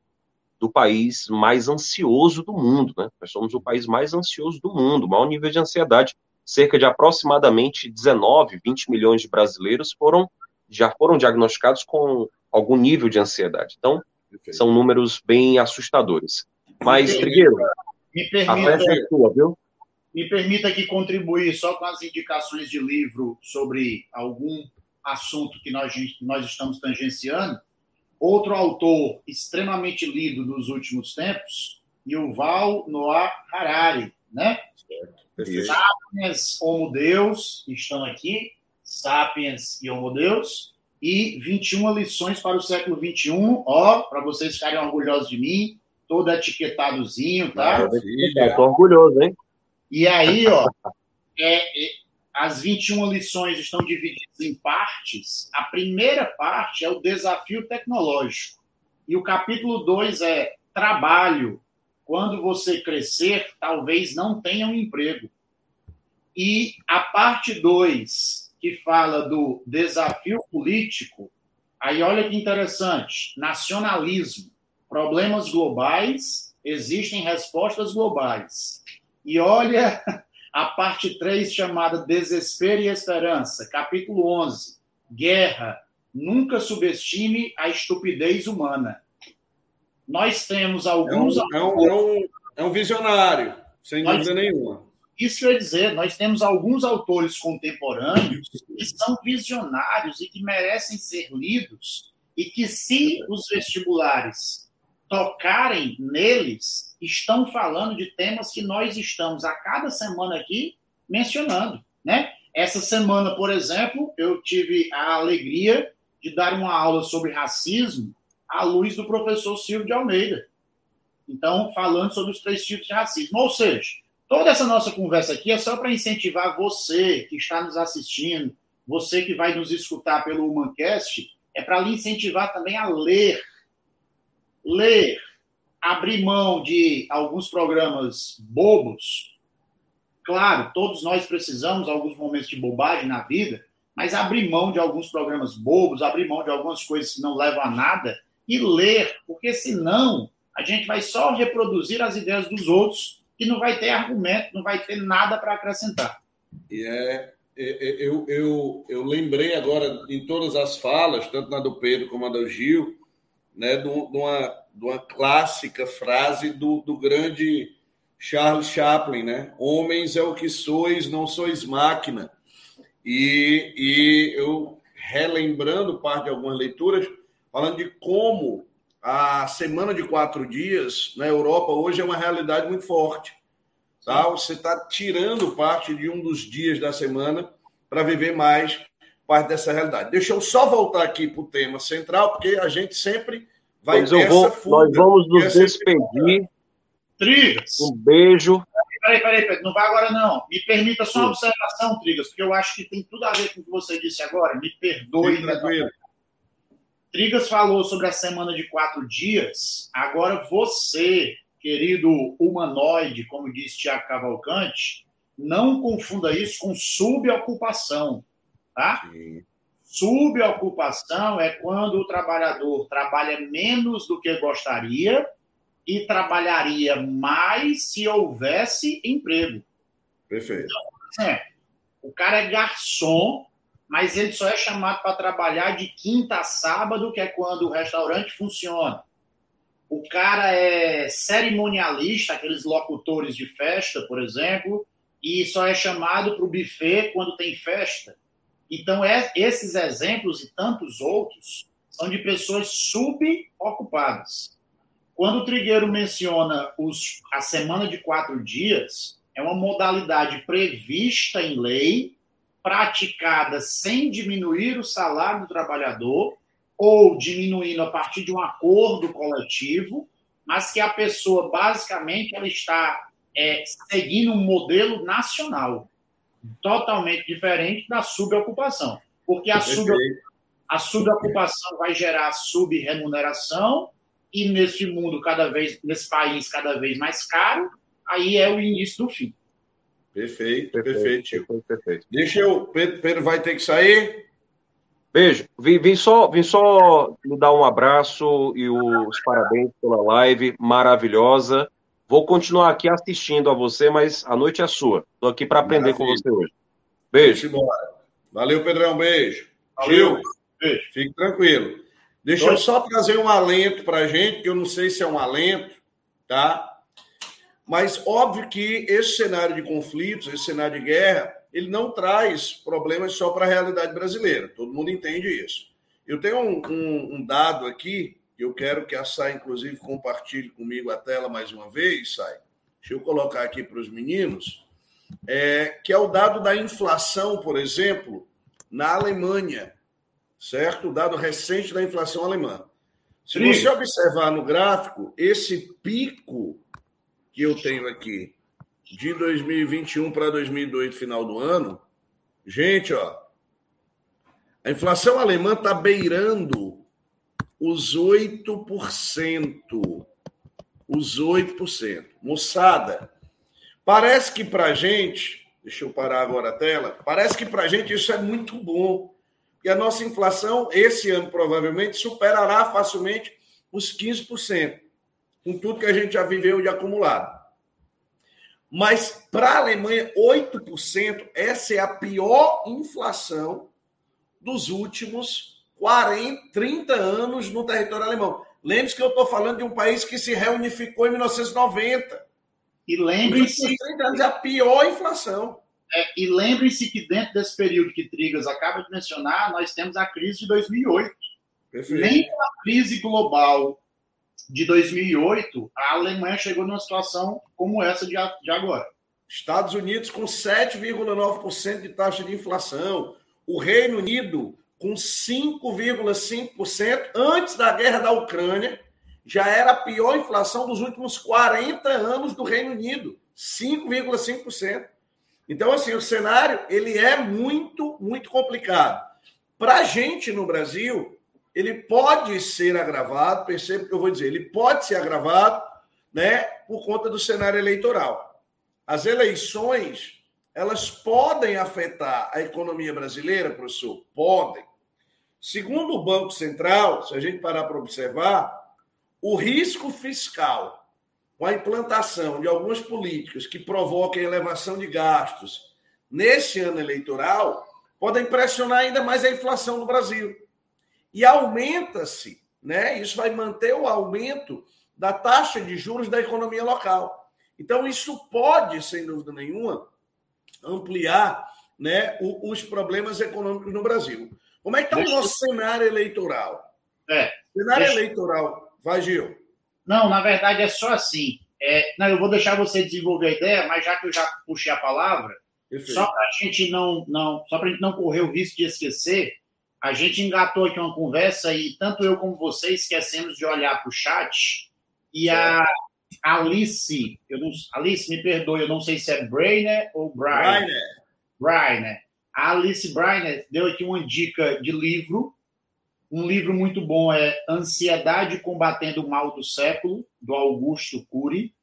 do país mais ansioso do mundo, né? Nós somos o país mais ansioso do mundo, maior nível de ansiedade. Cerca de aproximadamente 19, 20 milhões de brasileiros foram já foram diagnosticados com algum nível de ansiedade. Então, Perfeito. são números bem assustadores. Mas, Trigueiro, me permita, a festa é sua, viu? Me permita aqui contribuir só com as indicações de livro sobre algum assunto que nós, nós estamos tangenciando. Outro autor extremamente lido nos últimos tempos, Yuval Noah Harari, né? Perfeito. Sapiens, Homo Deus, estão aqui, Sapiens e Homo Deus, e 21 lições para o século 21, ó, para vocês ficarem orgulhosos de mim, todo etiquetadozinho, tá? Estou orgulhoso, hein? E aí, ó, é, é, as 21 lições estão divididas em partes. A primeira parte é o desafio tecnológico. E o capítulo 2 é trabalho. Quando você crescer, talvez não tenha um emprego. E a parte 2, que fala do desafio político, aí olha que interessante: nacionalismo, problemas globais, existem respostas globais. E olha a parte 3, chamada Desespero e Esperança, capítulo 11, Guerra. Nunca subestime a estupidez humana. Nós temos alguns. É um, é um, é um, é um visionário, sem nós, dúvida nenhuma. Isso quer dizer, nós temos alguns autores contemporâneos que são visionários e que merecem ser lidos, e que, se os vestibulares tocarem neles, estão falando de temas que nós estamos a cada semana aqui mencionando, né? Essa semana, por exemplo, eu tive a alegria de dar uma aula sobre racismo à luz do professor Silvio de Almeida. Então, falando sobre os três tipos de racismo. Ou seja, toda essa nossa conversa aqui é só para incentivar você que está nos assistindo, você que vai nos escutar pelo Humancast, é para lhe incentivar também a ler ler, abrir mão de alguns programas bobos. Claro, todos nós precisamos de alguns momentos de bobagem na vida, mas abrir mão de alguns programas bobos, abrir mão de algumas coisas que não levam a nada e ler, porque senão a gente vai só reproduzir as ideias dos outros e não vai ter argumento, não vai ter nada para acrescentar. E é, é, é, eu, eu, eu lembrei agora em todas as falas, tanto na do Pedro como na do Gil, né, de, uma, de uma clássica frase do, do grande Charles Chaplin, né? Homens é o que sois, não sois máquina. E, e eu relembrando parte de algumas leituras, falando de como a semana de quatro dias na Europa hoje é uma realidade muito forte. Tá? Você está tirando parte de um dos dias da semana para viver mais parte dessa realidade. Deixa eu só voltar aqui para o tema central, porque a gente sempre vai pois ter vou, essa fuga. Nós vamos nos despedir. Trigas. Um beijo. Peraí, peraí, peraí, não vai agora não. Me permita só uma observação, Trigas, porque eu acho que tem tudo a ver com o que você disse agora. Me perdoe. Sim, Trigas falou sobre a semana de quatro dias. Agora você, querido humanoide, como disse Tiago Cavalcante, não confunda isso com subocupação. Tá? Subocupação é quando o trabalhador trabalha menos do que gostaria e trabalharia mais se houvesse emprego. Perfeito. Então, é, o cara é garçom, mas ele só é chamado para trabalhar de quinta a sábado, que é quando o restaurante funciona. O cara é cerimonialista, aqueles locutores de festa, por exemplo, e só é chamado para o buffet quando tem festa. Então, é, esses exemplos e tantos outros são de pessoas subocupadas. Quando o Trigueiro menciona os, a semana de quatro dias, é uma modalidade prevista em lei, praticada sem diminuir o salário do trabalhador ou diminuindo a partir de um acordo coletivo, mas que a pessoa, basicamente, ela está é, seguindo um modelo nacional, totalmente diferente da subocupação. Porque a, sub, a subocupação vai gerar subremuneração e nesse mundo cada vez, nesse país cada vez mais caro, aí é o início do fim. Perfeito, perfeito, perfeito. perfeito, perfeito. Deixa eu. Pedro, Pedro vai ter que sair. Beijo. Vim, vim, só, vim só me dar um abraço e os parabéns pela live maravilhosa. Vou continuar aqui assistindo a você, mas a noite é sua. Estou aqui para aprender Maravilha. com você hoje. Beijo. Valeu, Pedrão. Beijo. Valeu. Gil, beijo. fique tranquilo. Deixa eu só trazer um alento para a gente, que eu não sei se é um alento, tá? Mas óbvio que esse cenário de conflitos, esse cenário de guerra, ele não traz problemas só para a realidade brasileira. Todo mundo entende isso. Eu tenho um, um, um dado aqui, que eu quero que a Sai, inclusive, compartilhe comigo a tela mais uma vez, Sai. Deixa eu colocar aqui para os meninos, é, que é o dado da inflação, por exemplo, na Alemanha, certo? O dado recente da inflação alemã. Se Sim. você observar no gráfico, esse pico que eu tenho aqui de 2021 para 2002, final do ano, gente, ó, a inflação alemã está beirando os 8%. Os 8%. Moçada, parece que para gente, deixa eu parar agora a tela, parece que para gente isso é muito bom. E a nossa inflação, esse ano, provavelmente, superará facilmente os 15% com tudo que a gente já viveu de acumulado. Mas para a Alemanha, 8%, essa é a pior inflação dos últimos 40, 30 anos no território alemão. Lembre-se que eu estou falando de um país que se reunificou em 1990. E lembre-se. 30 anos é a pior inflação. É, e lembre-se que dentro desse período que Trigas acaba de mencionar, nós temos a crise de 2008. Perfeito. Nem a crise global de 2008, a Alemanha chegou numa situação como essa de, de agora. Estados Unidos com 7,9% de taxa de inflação, o Reino Unido com 5,5% antes da guerra da Ucrânia, já era a pior inflação dos últimos 40 anos do Reino Unido, 5,5%. Então, assim, o cenário ele é muito, muito complicado. Para a gente no Brasil, ele pode ser agravado, perceba o que eu vou dizer, ele pode ser agravado né, por conta do cenário eleitoral. As eleições, elas podem afetar a economia brasileira, professor? Podem. Segundo o Banco Central, se a gente parar para observar, o risco fiscal com a implantação de algumas políticas que provoquem elevação de gastos nesse ano eleitoral podem pressionar ainda mais a inflação no Brasil e aumenta-se, né? Isso vai manter o aumento da taxa de juros da economia local. Então, isso pode, sem dúvida nenhuma, ampliar né, os problemas econômicos no Brasil. Como é que está o nosso cenário eleitoral? É. Cenário deixa... eleitoral. Vai, Gil. Não, na verdade é só assim. É, não, eu vou deixar você desenvolver a ideia, mas já que eu já puxei a palavra, Perfeito. só para a gente não, não, só para a gente não correr o risco de esquecer, a gente engatou aqui uma conversa e tanto eu como você esquecemos de olhar para o chat e a Alice, eu não, Alice, me perdoe, eu não sei se é Brainer ou Brian. Brainer. A Alice Brainer deu aqui uma dica de livro. Um livro muito bom é Ansiedade Combatendo o Mal do Século, do Augusto Cury.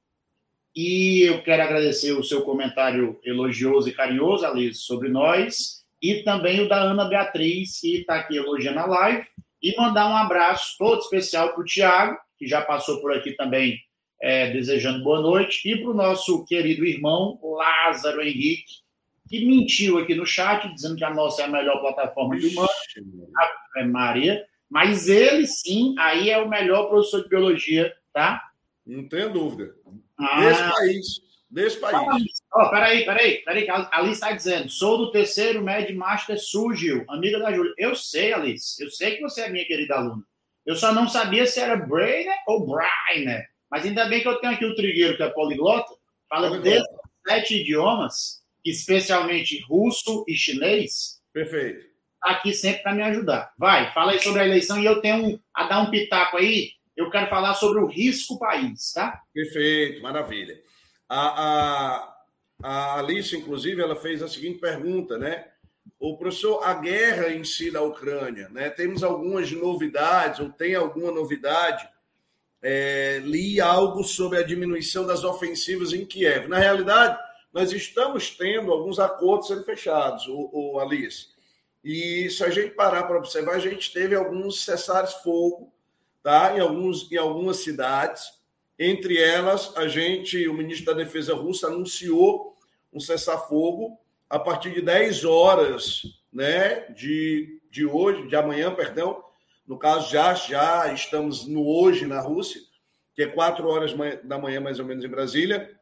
E eu quero agradecer o seu comentário elogioso e carinhoso, Alice, sobre nós e também o da Ana Beatriz, que está aqui elogiando a live, e mandar um abraço todo especial para o Tiago, que já passou por aqui também é, desejando boa noite, e para o nosso querido irmão Lázaro Henrique, que mentiu aqui no chat, dizendo que a nossa é a melhor plataforma de humanos, é Maria, mas ele sim, aí é o melhor professor de biologia, tá? Não tenho dúvida. Ah, Desse país desse país. Oh, peraí, peraí, peraí, Alice está dizendo, sou do terceiro Med Master Surgil, amiga da Júlia. Eu sei, Alice, eu sei que você é minha querida aluna. Eu só não sabia se era Brainer ou Brainer. Mas ainda bem que eu tenho aqui o Trigueiro, que é poliglota, fala 17 idiomas, especialmente russo e chinês. Perfeito. Tá aqui sempre para me ajudar. Vai, fala aí sobre a eleição e eu tenho um, a dar um pitaco aí. Eu quero falar sobre o risco país, tá? Perfeito, maravilha. A, a, a Alice, inclusive, ela fez a seguinte pergunta, né? O professor, a guerra em si da Ucrânia, né? Temos algumas novidades, ou tem alguma novidade é, li algo sobre a diminuição das ofensivas em Kiev. Na realidade, nós estamos tendo alguns acordos sendo fechados, o, o Alice. E se a gente parar para observar, a gente teve alguns cessares-fogo tá? em, alguns, em algumas cidades. Entre elas, a gente, o ministro da Defesa russo anunciou um cessar-fogo a partir de 10 horas né, de, de hoje, de amanhã, perdão. No caso, já, já estamos no hoje na Rússia, que é 4 horas da manhã, mais ou menos, em Brasília,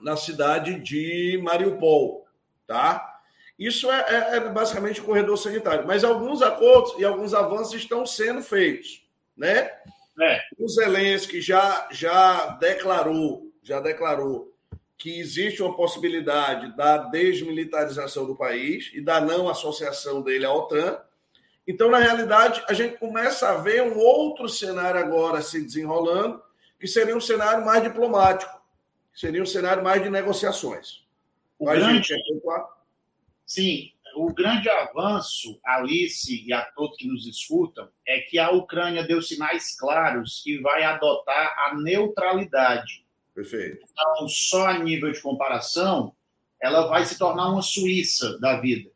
na cidade de Mariupol. Tá? Isso é, é, é basicamente o corredor sanitário. Mas alguns acordos e alguns avanços estão sendo feitos. Né? É. O Zelensky já, já declarou, já declarou que existe uma possibilidade da desmilitarização do país e da não associação dele à OTAN. Então, na realidade, a gente começa a ver um outro cenário agora se desenrolando, que seria um cenário mais diplomático, seria um cenário mais de negociações. O grande... Sim, o grande avanço, Alice e a todos que nos escutam, é que a Ucrânia deu sinais claros que vai adotar a neutralidade Perfeito. Então, só a nível de comparação, ela vai se tornar uma Suíça da vida.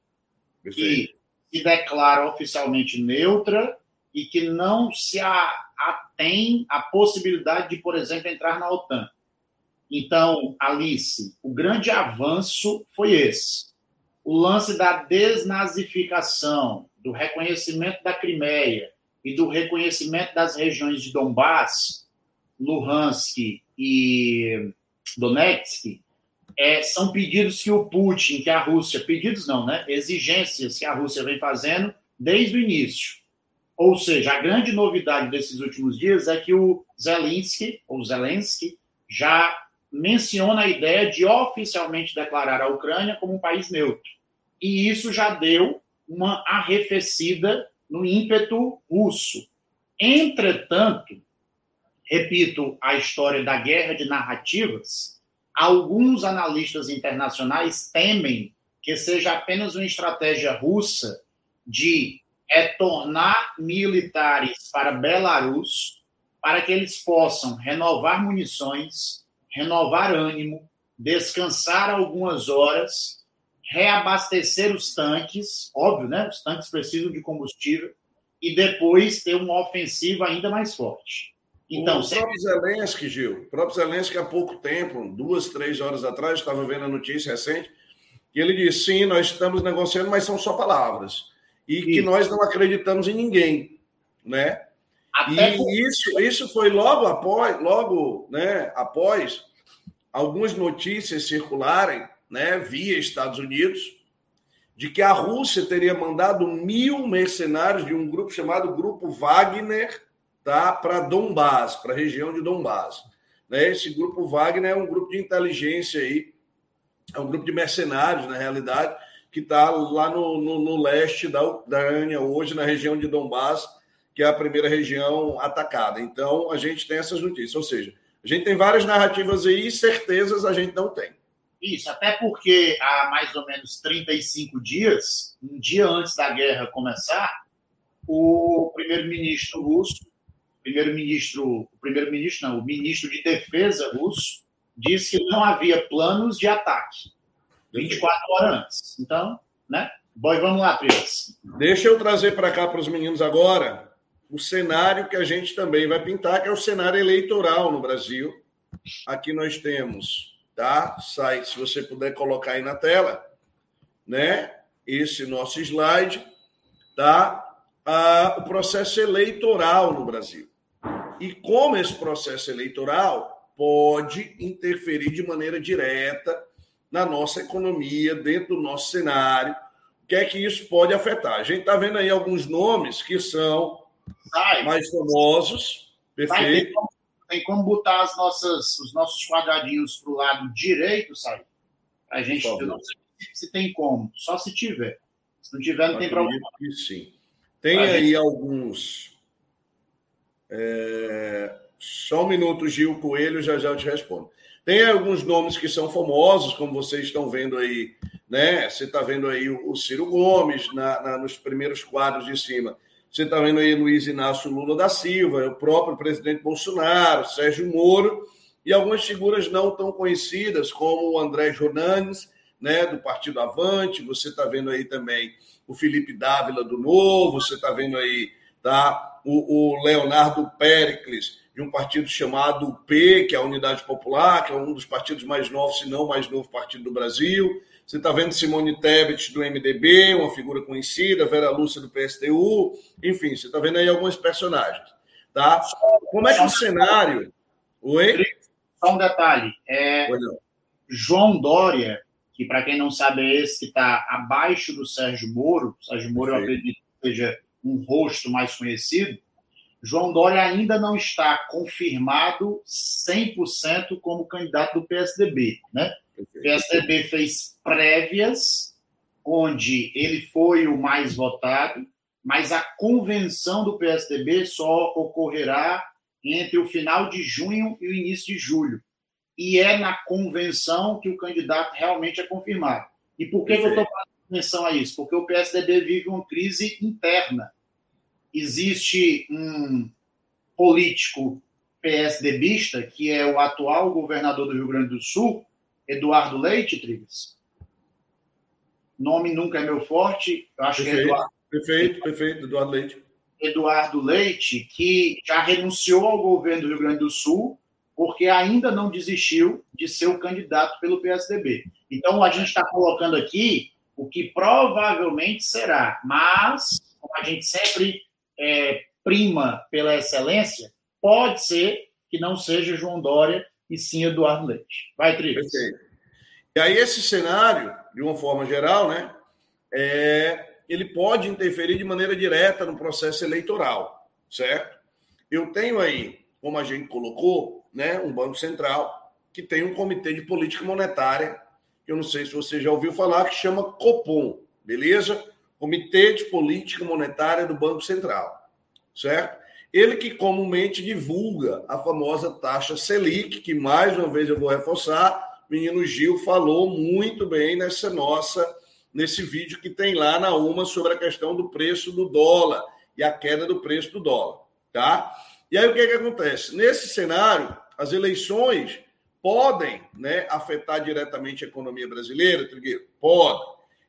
Perfeito. Que se declara oficialmente neutra e que não se atém à possibilidade de, por exemplo, entrar na OTAN. Então, Alice, o grande avanço foi esse. O lance da desnazificação, do reconhecimento da Crimeia e do reconhecimento das regiões de Donbass, Luhansk e Donetsk é, são pedidos que o Putin, que a Rússia, pedidos não, né? Exigências que a Rússia vem fazendo desde o início. Ou seja, a grande novidade desses últimos dias é que o Zelensky, ou Zelensky, já menciona a ideia de oficialmente declarar a Ucrânia como um país neutro. E isso já deu uma arrefecida no ímpeto russo. Entretanto, repito a história da guerra de narrativas, alguns analistas internacionais temem que seja apenas uma estratégia russa de retornar militares para Belarus para que eles possam renovar munições, renovar ânimo, descansar algumas horas, reabastecer os tanques, óbvio, né? Os tanques precisam de combustível e depois ter uma ofensiva ainda mais forte. Então, o próprio Zelensky, Gil, o próprio Zelensky há pouco tempo, duas, três horas atrás, estava vendo a notícia recente, que ele disse, sim, nós estamos negociando, mas são só palavras. E isso. que nós não acreditamos em ninguém, né? Até e por... isso, isso foi logo após, logo, né, após algumas notícias circularem, né, via Estados Unidos, de que a Rússia teria mandado mil mercenários de um grupo chamado Grupo Wagner tá, para Donbás, para a região de Donbás. Né? Esse grupo Wagner é um grupo de inteligência aí, é um grupo de mercenários, na realidade, que está lá no, no, no, leste da Ucrânia, hoje na região de Donbás, que é a primeira região atacada. Então, a gente tem essas notícias. Ou seja, a gente tem várias narrativas aí e certezas a gente não tem. Isso, até porque há mais ou menos 35 dias, um dia antes da guerra começar, o primeiro-ministro russo primeiro-ministro, o primeiro-ministro não, o ministro de Defesa russo disse que não havia planos de ataque 24 horas antes. Então, né? Boy, vamos lá, Pires. Deixa eu trazer para cá para os meninos agora o cenário que a gente também vai pintar, que é o cenário eleitoral no Brasil. Aqui nós temos, tá? Sai, se você puder colocar aí na tela, né? Esse nosso slide, tá? Ah, o processo eleitoral no Brasil e como esse processo eleitoral pode interferir de maneira direta na nossa economia, dentro do nosso cenário, o que é que isso pode afetar. A gente está vendo aí alguns nomes que são Sai. mais famosos, perfeito. Tem, como, tem, como, botar as nossas, os nossos quadradinhos para o lado direito, sai? A gente, eu não sei se tem como, só se tiver. Se não tiver, não tem problema. Sim. Tem aí gente... alguns é... Só um minuto, Gil Coelho, já já eu te respondo. Tem alguns nomes que são famosos, como vocês estão vendo aí, né? Você está vendo aí o Ciro Gomes na, na, nos primeiros quadros de cima. Você está vendo aí Luiz Inácio Lula da Silva, o próprio presidente Bolsonaro, Sérgio Moro, e algumas figuras não tão conhecidas, como o André Jonanes, né, do Partido Avante, você está vendo aí também o Felipe Dávila do Novo, você está vendo aí tá, o, o Leonardo Pericles, de um partido chamado UP, que é a Unidade Popular, que é um dos partidos mais novos, se não mais novo partido do Brasil. Você está vendo Simone Tebet do MDB, uma figura conhecida, Vera Lúcia do PSTU, enfim, você está vendo aí alguns personagens. Tá? Como é que o cenário. Oi? Só um detalhe. É, João Dória, que para quem não sabe é esse que está abaixo do Sérgio Moro, Sérgio Moro eu acredito que seja um rosto mais conhecido, João Dória ainda não está confirmado 100% como candidato do PSDB. Né? O PSDB fez prévias, onde ele foi o mais votado, mas a convenção do PSDB só ocorrerá entre o final de junho e o início de julho. E é na convenção que o candidato realmente é confirmado. E por que, que eu estou fazendo menção a isso? Porque o PSDB vive uma crise interna existe um político PSDBista, que é o atual governador do Rio Grande do Sul, Eduardo Leite, Trigas. Nome nunca é meu forte, eu acho perfeito, que é Eduardo. Perfeito, perfeito, Eduardo Leite. Eduardo Leite, que já renunciou ao governo do Rio Grande do Sul, porque ainda não desistiu de ser o candidato pelo PSDB. Então, a gente está colocando aqui o que provavelmente será, mas, como a gente sempre é, prima pela excelência, pode ser que não seja João Dória e sim Eduardo Leite. Vai, Trilhas. E aí, esse cenário, de uma forma geral, né, é, ele pode interferir de maneira direta no processo eleitoral, certo? Eu tenho aí, como a gente colocou, né, um Banco Central que tem um comitê de política monetária, que eu não sei se você já ouviu falar, que chama Copom, beleza? Comitê de Política Monetária do Banco Central, certo? Ele que comumente divulga a famosa taxa Selic, que mais uma vez eu vou reforçar, o menino Gil falou muito bem nessa nossa nesse vídeo que tem lá na UMA sobre a questão do preço do dólar e a queda do preço do dólar, tá? E aí o que, que acontece? Nesse cenário, as eleições podem né, afetar diretamente a economia brasileira, Trigueiro? Pode.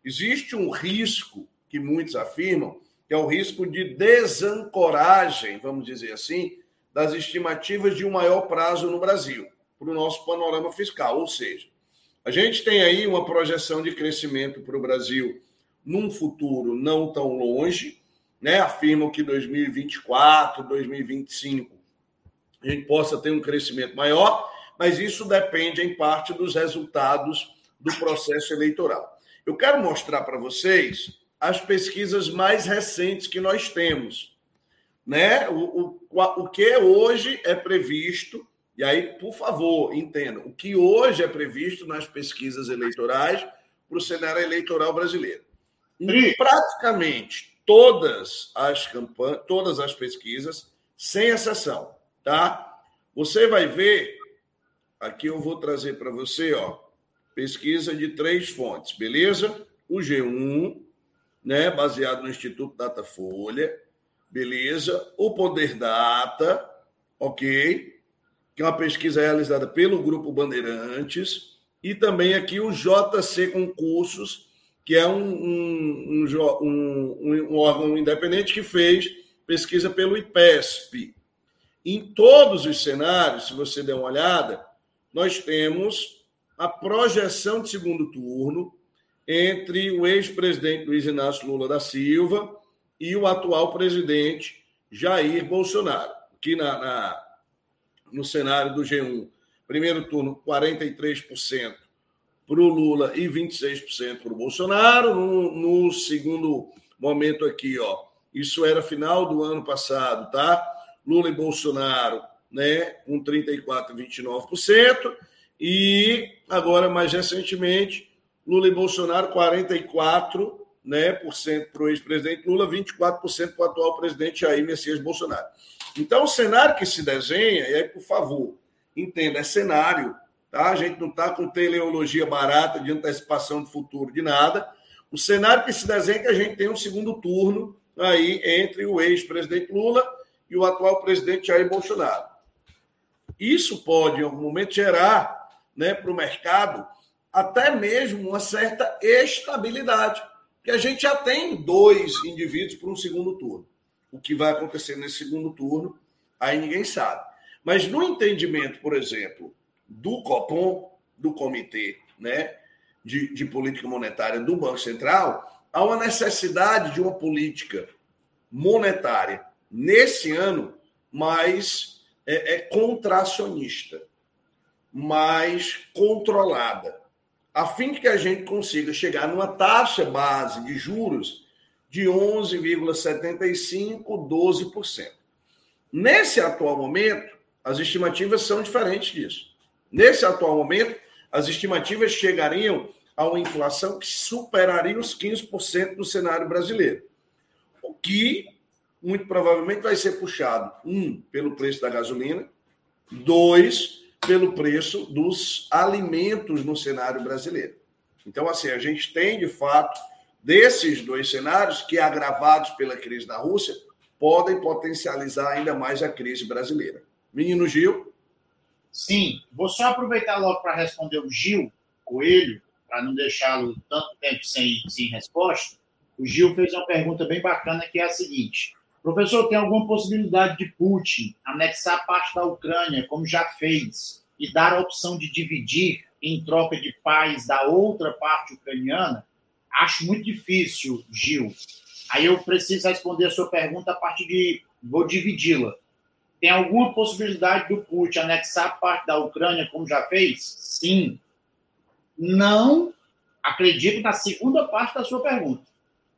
Existe um risco que muitos afirmam, que é o risco de desancoragem, vamos dizer assim, das estimativas de um maior prazo no Brasil, para o nosso panorama fiscal. Ou seja, a gente tem aí uma projeção de crescimento para o Brasil num futuro não tão longe, né? afirmam que 2024, 2025 a gente possa ter um crescimento maior, mas isso depende em parte dos resultados do processo eleitoral. Eu quero mostrar para vocês as pesquisas mais recentes que nós temos. Né? O, o, o que hoje é previsto, e aí, por favor, entendam, o que hoje é previsto nas pesquisas eleitorais para o cenário eleitoral brasileiro. Em praticamente todas as campanhas, todas as pesquisas, sem exceção, tá? Você vai ver, aqui eu vou trazer para você, ó, pesquisa de três fontes, beleza? O G1, né, baseado no Instituto Datafolha, beleza? O Poder Data, ok? Que é uma pesquisa realizada pelo Grupo Bandeirantes, e também aqui o JC Concursos, que é um, um, um, um órgão independente que fez pesquisa pelo IPESP. Em todos os cenários, se você der uma olhada, nós temos a projeção de segundo turno, entre o ex-presidente Luiz Inácio Lula da Silva e o atual presidente Jair Bolsonaro. Aqui na, na no cenário do G1, primeiro turno, 43% para o Lula e 26% para o Bolsonaro. No, no, segundo momento aqui, ó, isso era final do ano passado, tá? Lula e Bolsonaro, né, com 34% e 29%. E agora, mais recentemente, Lula e Bolsonaro, 44% né, para o ex-presidente Lula, 24% para o atual presidente Jair Messias Bolsonaro. Então, o cenário que se desenha, e aí, por favor, entenda, é cenário, tá? A gente não está com teleologia barata de antecipação do futuro, de nada. O cenário que se desenha é que a gente tem um segundo turno aí entre o ex-presidente Lula e o atual presidente Jair Bolsonaro. Isso pode, em algum momento, gerar né, para o mercado até mesmo uma certa estabilidade, que a gente já tem dois indivíduos para um segundo turno. O que vai acontecer nesse segundo turno, aí ninguém sabe. Mas no entendimento, por exemplo, do Copom, do Comitê né, de, de Política Monetária do Banco Central, há uma necessidade de uma política monetária nesse ano mais é, é contracionista, mais controlada, a fim de que a gente consiga chegar numa taxa base de juros de 11,75%, 12%. Nesse atual momento, as estimativas são diferentes disso. Nesse atual momento, as estimativas chegariam a uma inflação que superaria os 15% do cenário brasileiro. O que muito provavelmente vai ser puxado, um, pelo preço da gasolina, dois, pelo preço dos alimentos no cenário brasileiro. Então, assim, a gente tem, de fato, desses dois cenários que, agravados pela crise da Rússia, podem potencializar ainda mais a crise brasileira. Menino Gil? Sim, vou só aproveitar logo para responder o Gil Coelho, para não deixá-lo tanto tempo sem, sem resposta. O Gil fez uma pergunta bem bacana que é a seguinte: Professor, tem alguma possibilidade de Putin anexar parte da Ucrânia, como já fez, e dar a opção de dividir em troca de paz da outra parte ucraniana? Acho muito difícil, Gil. Aí eu preciso responder a sua pergunta a partir de. Vou dividi-la. Tem alguma possibilidade do Putin anexar parte da Ucrânia, como já fez? Sim. Não acredito na segunda parte da sua pergunta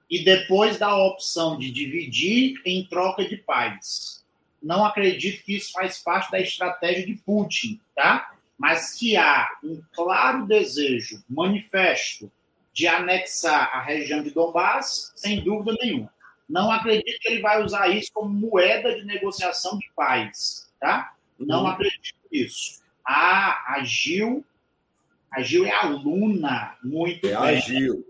e depois dá a opção de dividir em troca de paz. Não acredito que isso faz parte da estratégia de Putin, tá? Mas que há um claro desejo, manifesto, de anexar a região de Donbass, sem dúvida nenhuma. Não acredito que ele vai usar isso como moeda de negociação de paz, tá? Não uhum. acredito nisso. A, a Gil, a Gil é aluna muito é bem. A Gil.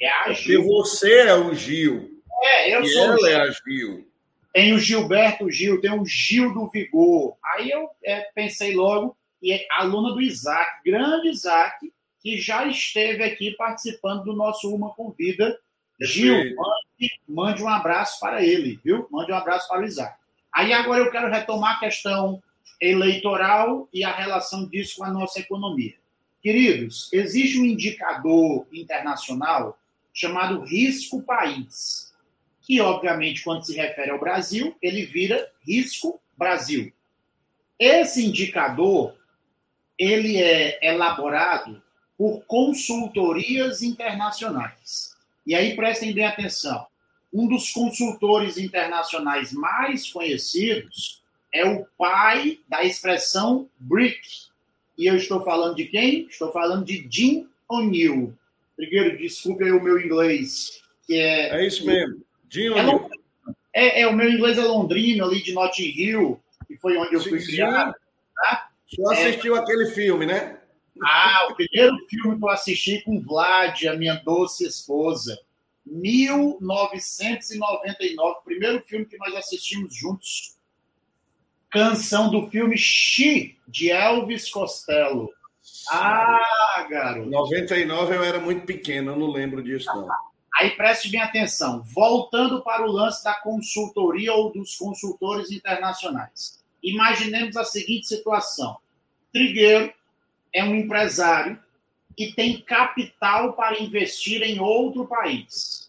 É a Porque Gil. você é o Gil. É, eu e sou ela é a Gil. Tem o Gilberto Gil, tem o Gil do Vigor. Aí eu é, pensei logo, e é aluna do Isaac, grande Isaac, que já esteve aqui participando do nosso Uma Convida. Gil, mande, mande, um abraço para ele, viu? Mande um abraço para o Isaac. Aí agora eu quero retomar a questão eleitoral e a relação disso com a nossa economia. Queridos, existe um indicador internacional chamado risco país, que obviamente quando se refere ao Brasil, ele vira risco Brasil. Esse indicador ele é elaborado por consultorias internacionais. E aí prestem bem atenção. Um dos consultores internacionais mais conhecidos é o pai da expressão BRIC, e eu estou falando de quem? Estou falando de Jim O'Neill. Primeiro, desculpe aí o meu inglês, que é. É isso mesmo. Jim é O'Neill. É, é, o meu inglês é londrino, ali de Notting Hill, que foi onde eu fui criado. Tá? Só assistiu é... aquele filme, né? Ah, o primeiro filme que eu assisti com Vlad, a minha doce esposa. 1999, primeiro filme que nós assistimos juntos Canção do filme She, de Elvis Costello. Ah, garoto. 99 eu era muito pequeno, eu não lembro disso, não. Aí preste bem atenção. Voltando para o lance da consultoria ou dos consultores internacionais. Imaginemos a seguinte situação: Trigueiro é um empresário e tem capital para investir em outro país.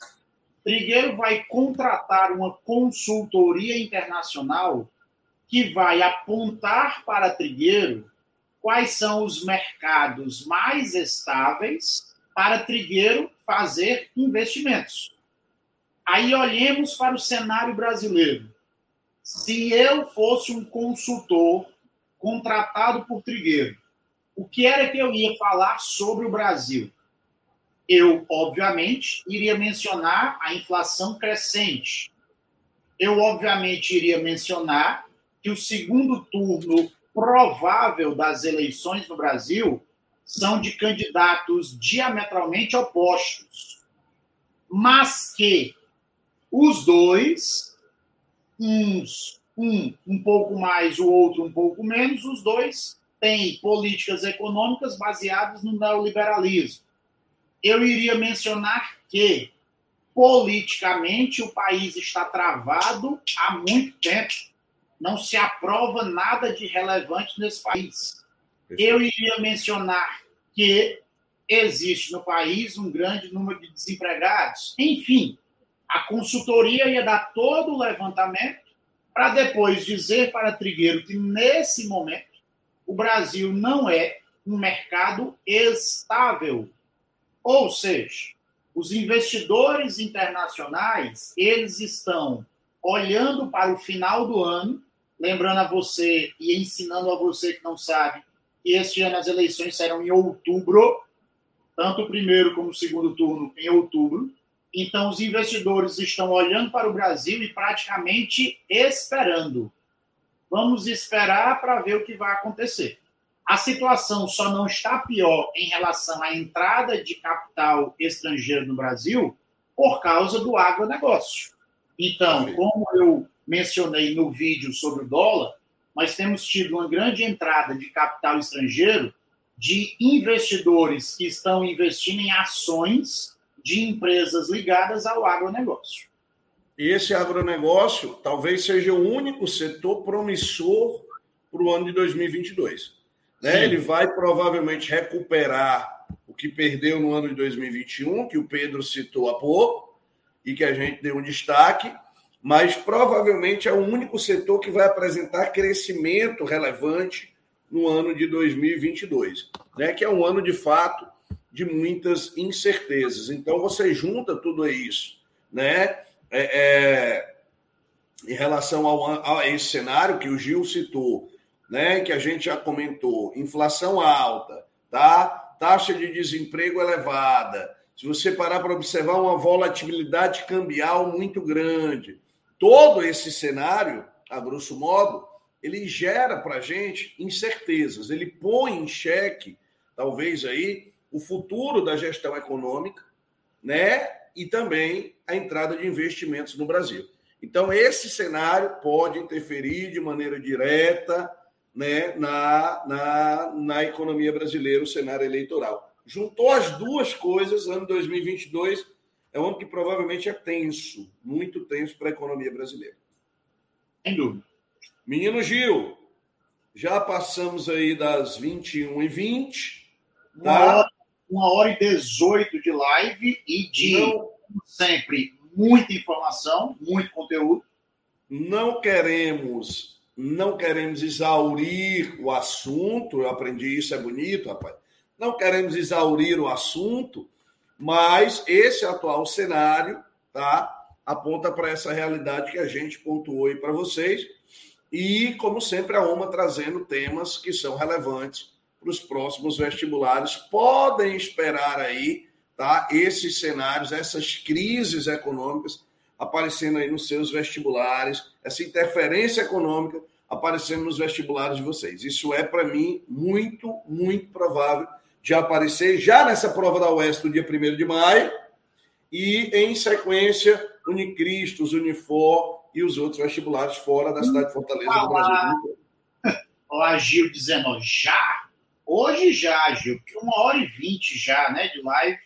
Trigueiro vai contratar uma consultoria internacional que vai apontar para Trigueiro quais são os mercados mais estáveis para Trigueiro fazer investimentos. Aí olhemos para o cenário brasileiro. Se eu fosse um consultor contratado por Trigueiro, o que era que eu ia falar sobre o Brasil? Eu, obviamente, iria mencionar a inflação crescente. Eu, obviamente, iria mencionar que o segundo turno provável das eleições no Brasil são de candidatos diametralmente opostos, mas que Os dois, uns um um pouco mais, o outro um pouco menos, os dois têm políticas econômicas baseadas no neoliberalismo. Eu iria mencionar que politicamente o país está travado há muito tempo. Não se aprova nada de relevante nesse país. Eu iria mencionar que existe no país um grande número de desempregados. Enfim, a consultoria ia dar todo o levantamento para depois dizer para Trigueiro que, nesse momento, o Brasil não é um mercado estável. Ou seja, os investidores internacionais, eles estão olhando para o final do ano, lembrando a você e ensinando a você que não sabe, que este ano as eleições serão em outubro, tanto o primeiro como o segundo turno em outubro. Então, os investidores estão olhando para o Brasil e praticamente esperando. Vamos esperar para ver o que vai acontecer. A situação só não está pior em relação à entrada de capital estrangeiro no Brasil por causa do agronegócio. Então, como eu mencionei no vídeo sobre o dólar, nós temos tido uma grande entrada de capital estrangeiro de investidores que estão investindo em ações de empresas ligadas ao agronegócio. Esse agronegócio talvez seja o único setor promissor para o ano de 2022. Né? Ele vai provavelmente recuperar o que perdeu no ano de 2021, que o Pedro citou há pouco, e que a gente deu um destaque, mas provavelmente é o único setor que vai apresentar crescimento relevante no ano de 2022, né? que é um ano de fato de muitas incertezas. Então você junta tudo isso, né? É, é, em relação ao, a esse cenário que o Gil citou, né? Que a gente já comentou, inflação alta, tá? Taxa de desemprego elevada. Se você parar para observar uma volatilidade cambial muito grande, todo esse cenário, a grosso modo, ele gera para a gente incertezas, ele põe em xeque, talvez aí, o futuro da gestão econômica, né? E também a entrada de investimentos no Brasil. Então, esse cenário pode interferir de maneira direta né, na, na, na economia brasileira, o cenário eleitoral. Juntou as duas coisas, ano 2022 é um ano que provavelmente é tenso, muito tenso para a economia brasileira. Sem dúvida. Menino Gil, já passamos aí das 21h20. Tá? Uma, hora, uma hora e 18 de live e de não, sempre muita informação, muito conteúdo. Não queremos, não queremos exaurir o assunto. Eu aprendi isso, é bonito, rapaz. Não queremos exaurir o assunto, mas esse atual cenário, tá? Aponta para essa realidade que a gente pontuou aí para vocês e, como sempre, a UMA trazendo temas que são relevantes para os próximos vestibulares. Podem esperar aí tá, esses cenários, essas crises econômicas aparecendo aí nos seus vestibulares, essa interferência econômica aparecendo nos vestibulares de vocês. Isso é, para mim, muito, muito provável de aparecer já nessa prova da UES do dia 1 de maio e, em sequência, Unicristos, Unifor e os outros vestibulares fora da cidade de Fortaleza do Brasil. Ó, Gil dizendo, já? Hoje já, Gil, que uma hora e vinte já, né, de live.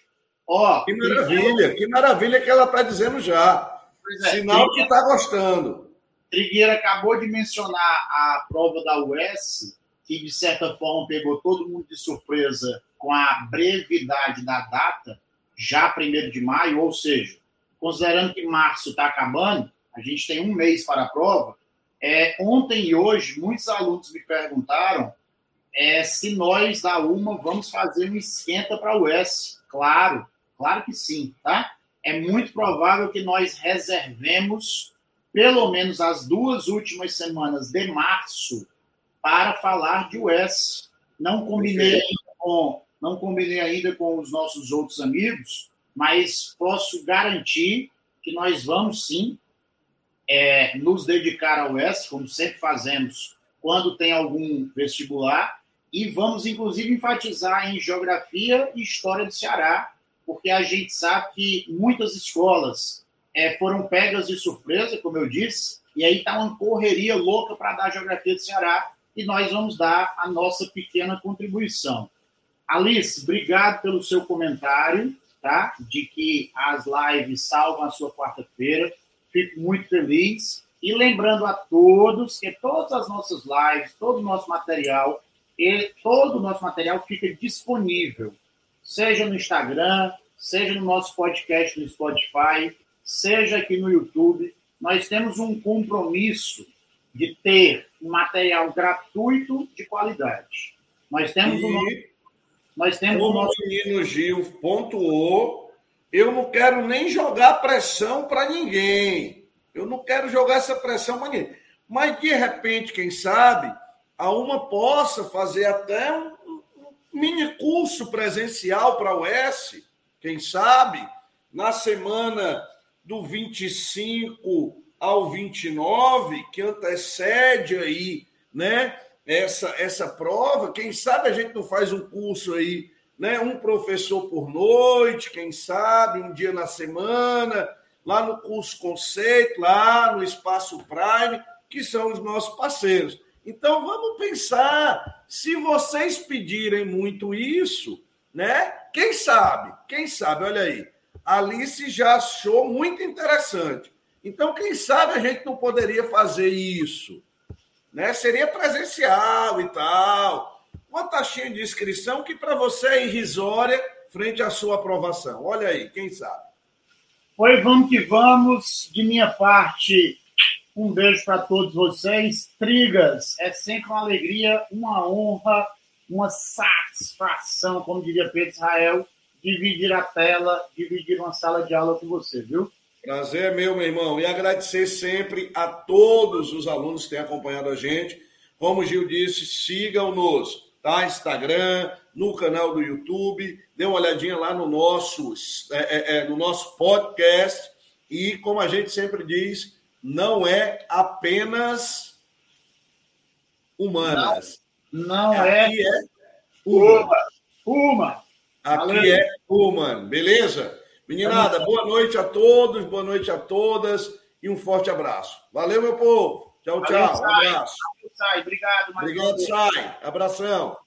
Ó, que maravilha, que maravilha que ela está dizendo já. É, Sinal que está gostando. Trigueira acabou de mencionar a prova da UES, que de certa forma pegou todo mundo de surpresa com a brevidade da data, já 1 de maio, ou seja, considerando que março está acabando, a gente tem um mês para a prova. É, ontem e hoje, muitos alunos me perguntaram é, se nós da UMA vamos fazer um esquenta para a UES. Claro, claro que sim, tá? É muito provável que nós reservemos pelo menos as duas últimas semanas de março para falar de UES. Não combinei ainda com, não combinei ainda com os nossos outros amigos, mas posso garantir que nós vamos sim é, nos dedicar ao S, como sempre fazemos quando tem algum vestibular, e vamos, inclusive, enfatizar em geografia e história do Ceará, porque a gente sabe que muitas escolas é, foram pegas de surpresa, como eu disse, e aí está uma correria louca para dar geografia do Ceará e nós vamos dar a nossa pequena contribuição. Alice, obrigado pelo seu comentário, tá? De que as lives salvam a sua quarta-feira. Fico muito feliz. E lembrando a todos que todas as nossas lives, todo o nosso material, todo o nosso material fica disponível, seja no Instagram, seja no nosso podcast no Spotify, seja aqui no YouTube. Nós temos um compromisso de ter material gratuito de qualidade. Nós temos e, um, nós temos como o nosso... menino Gil pontuou, eu não quero nem jogar pressão para ninguém. Eu não quero jogar essa pressão para ninguém. Mas, de repente, quem sabe, a uma possa fazer até um, mini curso presencial para o S, quem sabe, na semana do 25 ao 29, que antecede aí, né, essa, essa prova. Quem sabe a gente não faz um curso aí, né, um professor por noite, quem sabe, um dia na semana, lá no curso Conceito, lá no Espaço Prime, que são os nossos parceiros. Então vamos pensar, se vocês pedirem muito isso, né? Quem sabe? Quem sabe? Olha aí. Alice já achou muito interessante. Então, quem sabe a gente não poderia fazer isso? Né? Seria presencial e tal. Uma taxinha de inscrição que para você é irrisória frente à sua aprovação. Olha aí, quem sabe? Oi, vamos que vamos. De minha parte, um beijo para todos vocês. Trigas, é sempre uma alegria, uma honra, uma satisfação, como diria Pedro Israel, dividir a tela, dividir uma sala de aula com você, viu? Prazer é meu, meu irmão. E agradecer sempre a todos os alunos que têm acompanhado a gente. Como o Gil disse, sigam-nos, tá? Instagram, no canal do YouTube, dê uma olhadinha lá no nosso, é, é, é, no nosso podcast. E como a gente sempre diz, não é apenas humanas. Não, não é. Aqui é uma. Uma. Aqui Valeu. é human, beleza? Meninada, boa noite a todos, boa noite a todas e um forte abraço. Valeu, meu povo. Tchau, tchau. Valeu, um abraço. Sai. Obrigado, Obrigado, Sai. Abração.